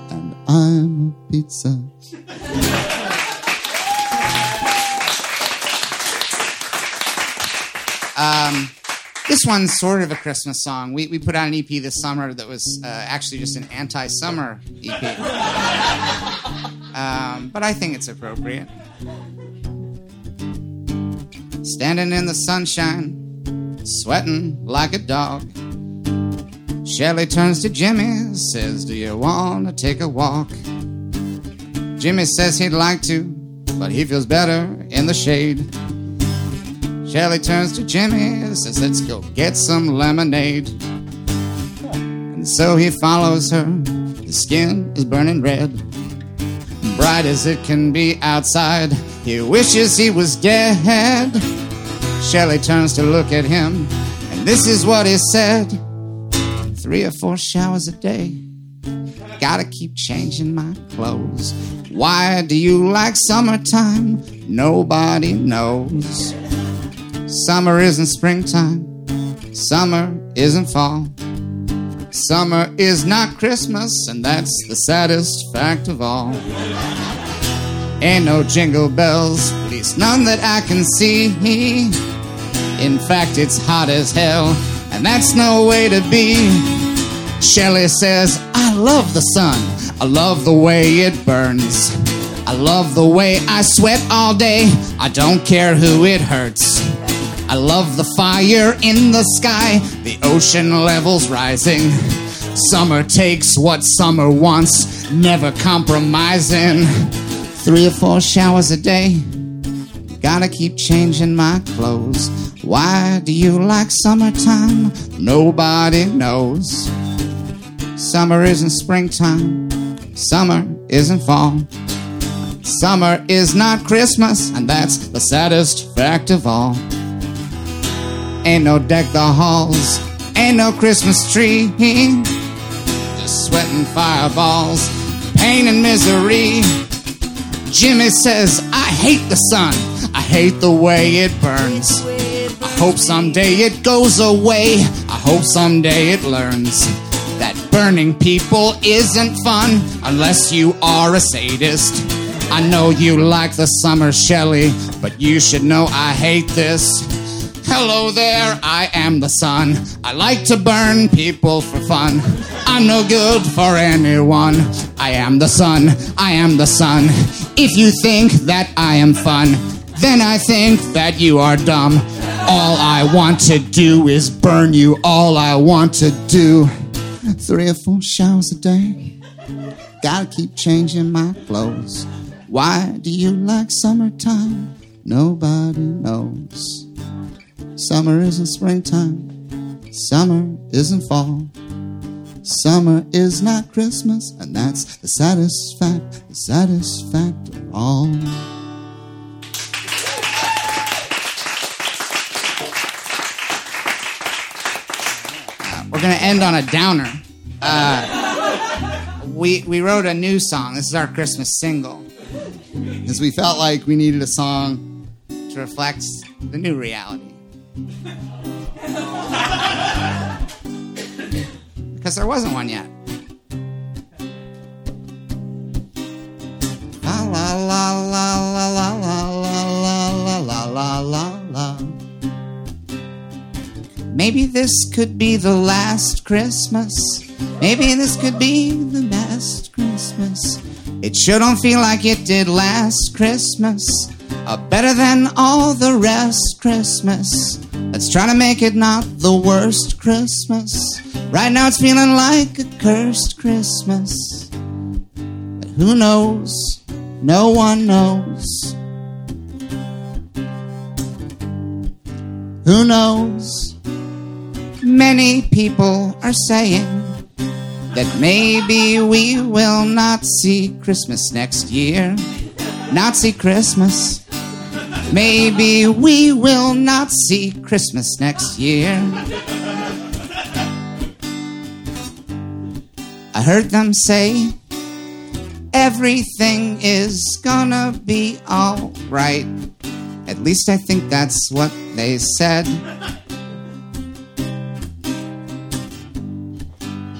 And I'm a pizza. Um, this one's sort of a Christmas song. We, we put out an EP this summer that was uh, actually just an anti summer EP. um, but I think it's appropriate. Standing in the sunshine, sweating like a dog. Shelley turns to Jimmy, says, Do you want to take a walk? Jimmy says he'd like to, but he feels better in the shade. Shelly turns to Jimmy, says, Let's go get some lemonade. And so he follows her. His skin is burning red, bright as it can be outside. He wishes he was dead. Shelly turns to look at him, and this is what he said Three or four showers a day. Gotta keep changing my clothes. Why do you like summertime? Nobody knows. Summer isn't springtime. Summer isn't fall. Summer is not Christmas, and that's the saddest fact of all. Ain't no jingle bells, at least none that I can see. In fact, it's hot as hell, and that's no way to be. Shelley says, I love the sun, I love the way it burns. I love the way I sweat all day, I don't care who it hurts. I love the fire in the sky, the ocean levels rising. Summer takes what summer wants, never compromising. Three or four showers a day, gotta keep changing my clothes. Why do you like summertime? Nobody knows. Summer isn't springtime, summer isn't fall. Summer is not Christmas, and that's the saddest fact of all. Ain't no deck the halls, ain't no Christmas tree. Just sweating fireballs, pain and misery. Jimmy says, I hate the sun, I hate the way it burns. I hope someday it goes away, I hope someday it learns that burning people isn't fun unless you are a sadist. I know you like the summer Shelley, but you should know I hate this. Hello there, I am the sun. I like to burn people for fun. I'm no good for anyone. I am the sun, I am the sun. If you think that I am fun, then I think that you are dumb. All I want to do is burn you. All I want to do. Three or four showers a day. Gotta keep changing my clothes. Why do you like summertime? Nobody knows. Summer isn't springtime. Summer isn't fall. Summer is not Christmas, and that's the saddest fact, the saddest fact of all. We're gonna end on a downer. Uh, we we wrote a new song. This is our Christmas single, because we felt like we needed a song to reflect the new reality. Because there wasn't one yet. La la la la la la la la la la la. Maybe this could be the last Christmas. Maybe this could be the last Christmas. It sure don't feel like it did last Christmas. Uh, better than all the rest Christmas. Let's try to make it not the worst Christmas. Right now it's feeling like a cursed Christmas. But who knows? No one knows. Who knows? Many people are saying that maybe we will not see Christmas next year. Not see Christmas. Maybe we will not see Christmas next year. I heard them say everything is gonna be alright. At least I think that's what they said.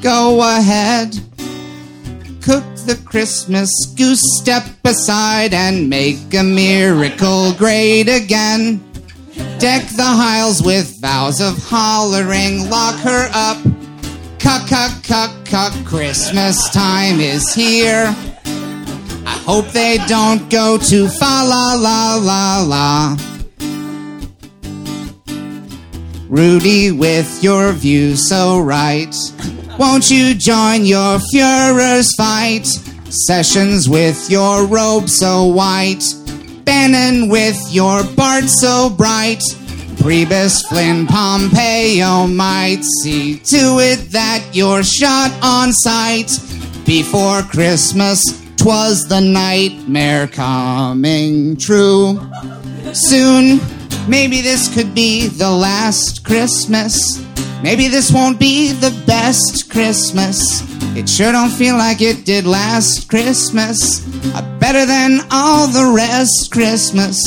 Go ahead, cook the Christmas goose, step aside and make a miracle great again. Deck the Hiles with vows of hollering, lock her up. Cuck, cuck, cuck, cuck, Christmas time is here. I hope they don't go too fa la la la la. Rudy, with your view so right, won't you join your Fuhrer's fight? Sessions with your robe so white, Bannon with your Bart so bright. Priebus, Flynn, Pompeo might see to it that you're shot on sight. Before Christmas, twas the nightmare coming true. Soon, maybe this could be the last Christmas. Maybe this won't be the best Christmas. It sure don't feel like it did last Christmas. Uh, better than all the rest Christmas.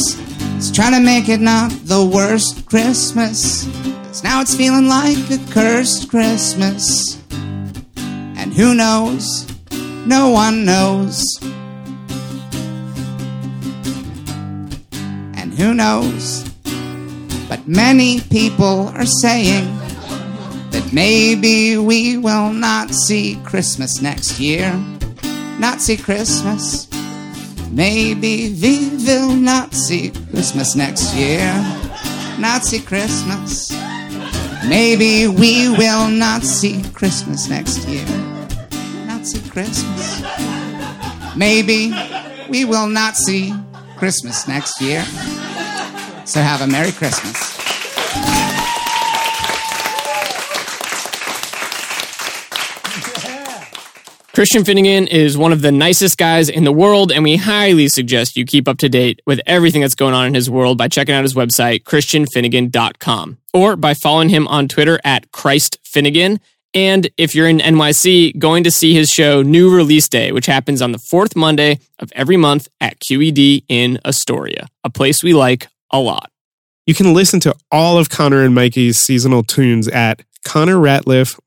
Let's try to make it not the worst Christmas. 'Cause now it's feeling like a cursed Christmas. And who knows? No one knows. And who knows? But many people are saying that maybe we will not see Christmas next year. Not see Christmas. Maybe we will not see Christmas next year. Not see Christmas. Maybe we will not see Christmas next year. Not see Christmas. Maybe we will not see Christmas next year. So have a Merry Christmas. Christian Finnegan is one of the nicest guys in the world, and we highly suggest you keep up to date with everything that's going on in his world by checking out his website, christianfinnegan.com, or by following him on Twitter at Christ Finnegan. And if you're in NYC, going to see his show New Release Day, which happens on the fourth Monday of every month at QED in Astoria, a place we like a lot. You can listen to all of Connor and Mikey's seasonal tunes at connorratliff,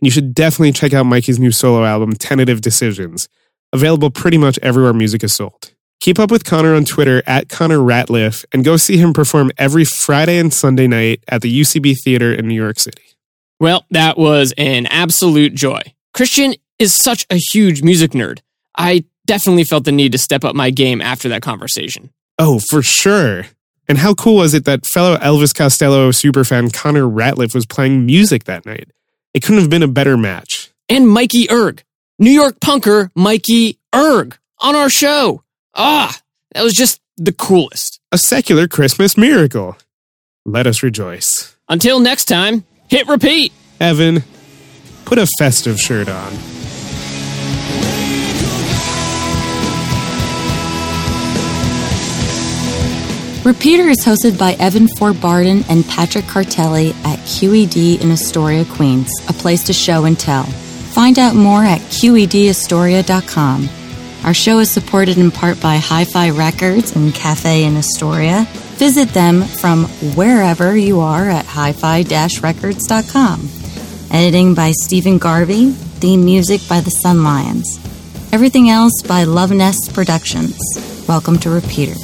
And you should definitely check out Mikey's new solo album, Tentative Decisions, available pretty much everywhere music is sold. Keep up with Connor on Twitter at Connor Ratliff and go see him perform every Friday and Sunday night at the UCB Theater in New York City. Well, that was an absolute joy. Christian is such a huge music nerd. I definitely felt the need to step up my game after that conversation. Oh, for sure. And how cool was it that fellow Elvis Costello superfan Connor Ratliff was playing music that night? It couldn't have been a better match. And Mikey Erg, New York punker Mikey Erg on our show. Ah, that was just the coolest. A secular Christmas miracle. Let us rejoice. Until next time, hit repeat. Evan, put a festive shirt on. Repeater is hosted by Evan Ford Barden and Patrick Cartelli at QED in Astoria, Queens, a place to show and tell. Find out more at QEDAstoria.com. Our show is supported in part by Hi Fi Records and Cafe in Astoria. Visit them from wherever you are at hi fi records.com. Editing by Stephen Garvey, theme music by the Sun Lions. Everything else by Love Nest Productions. Welcome to Repeater.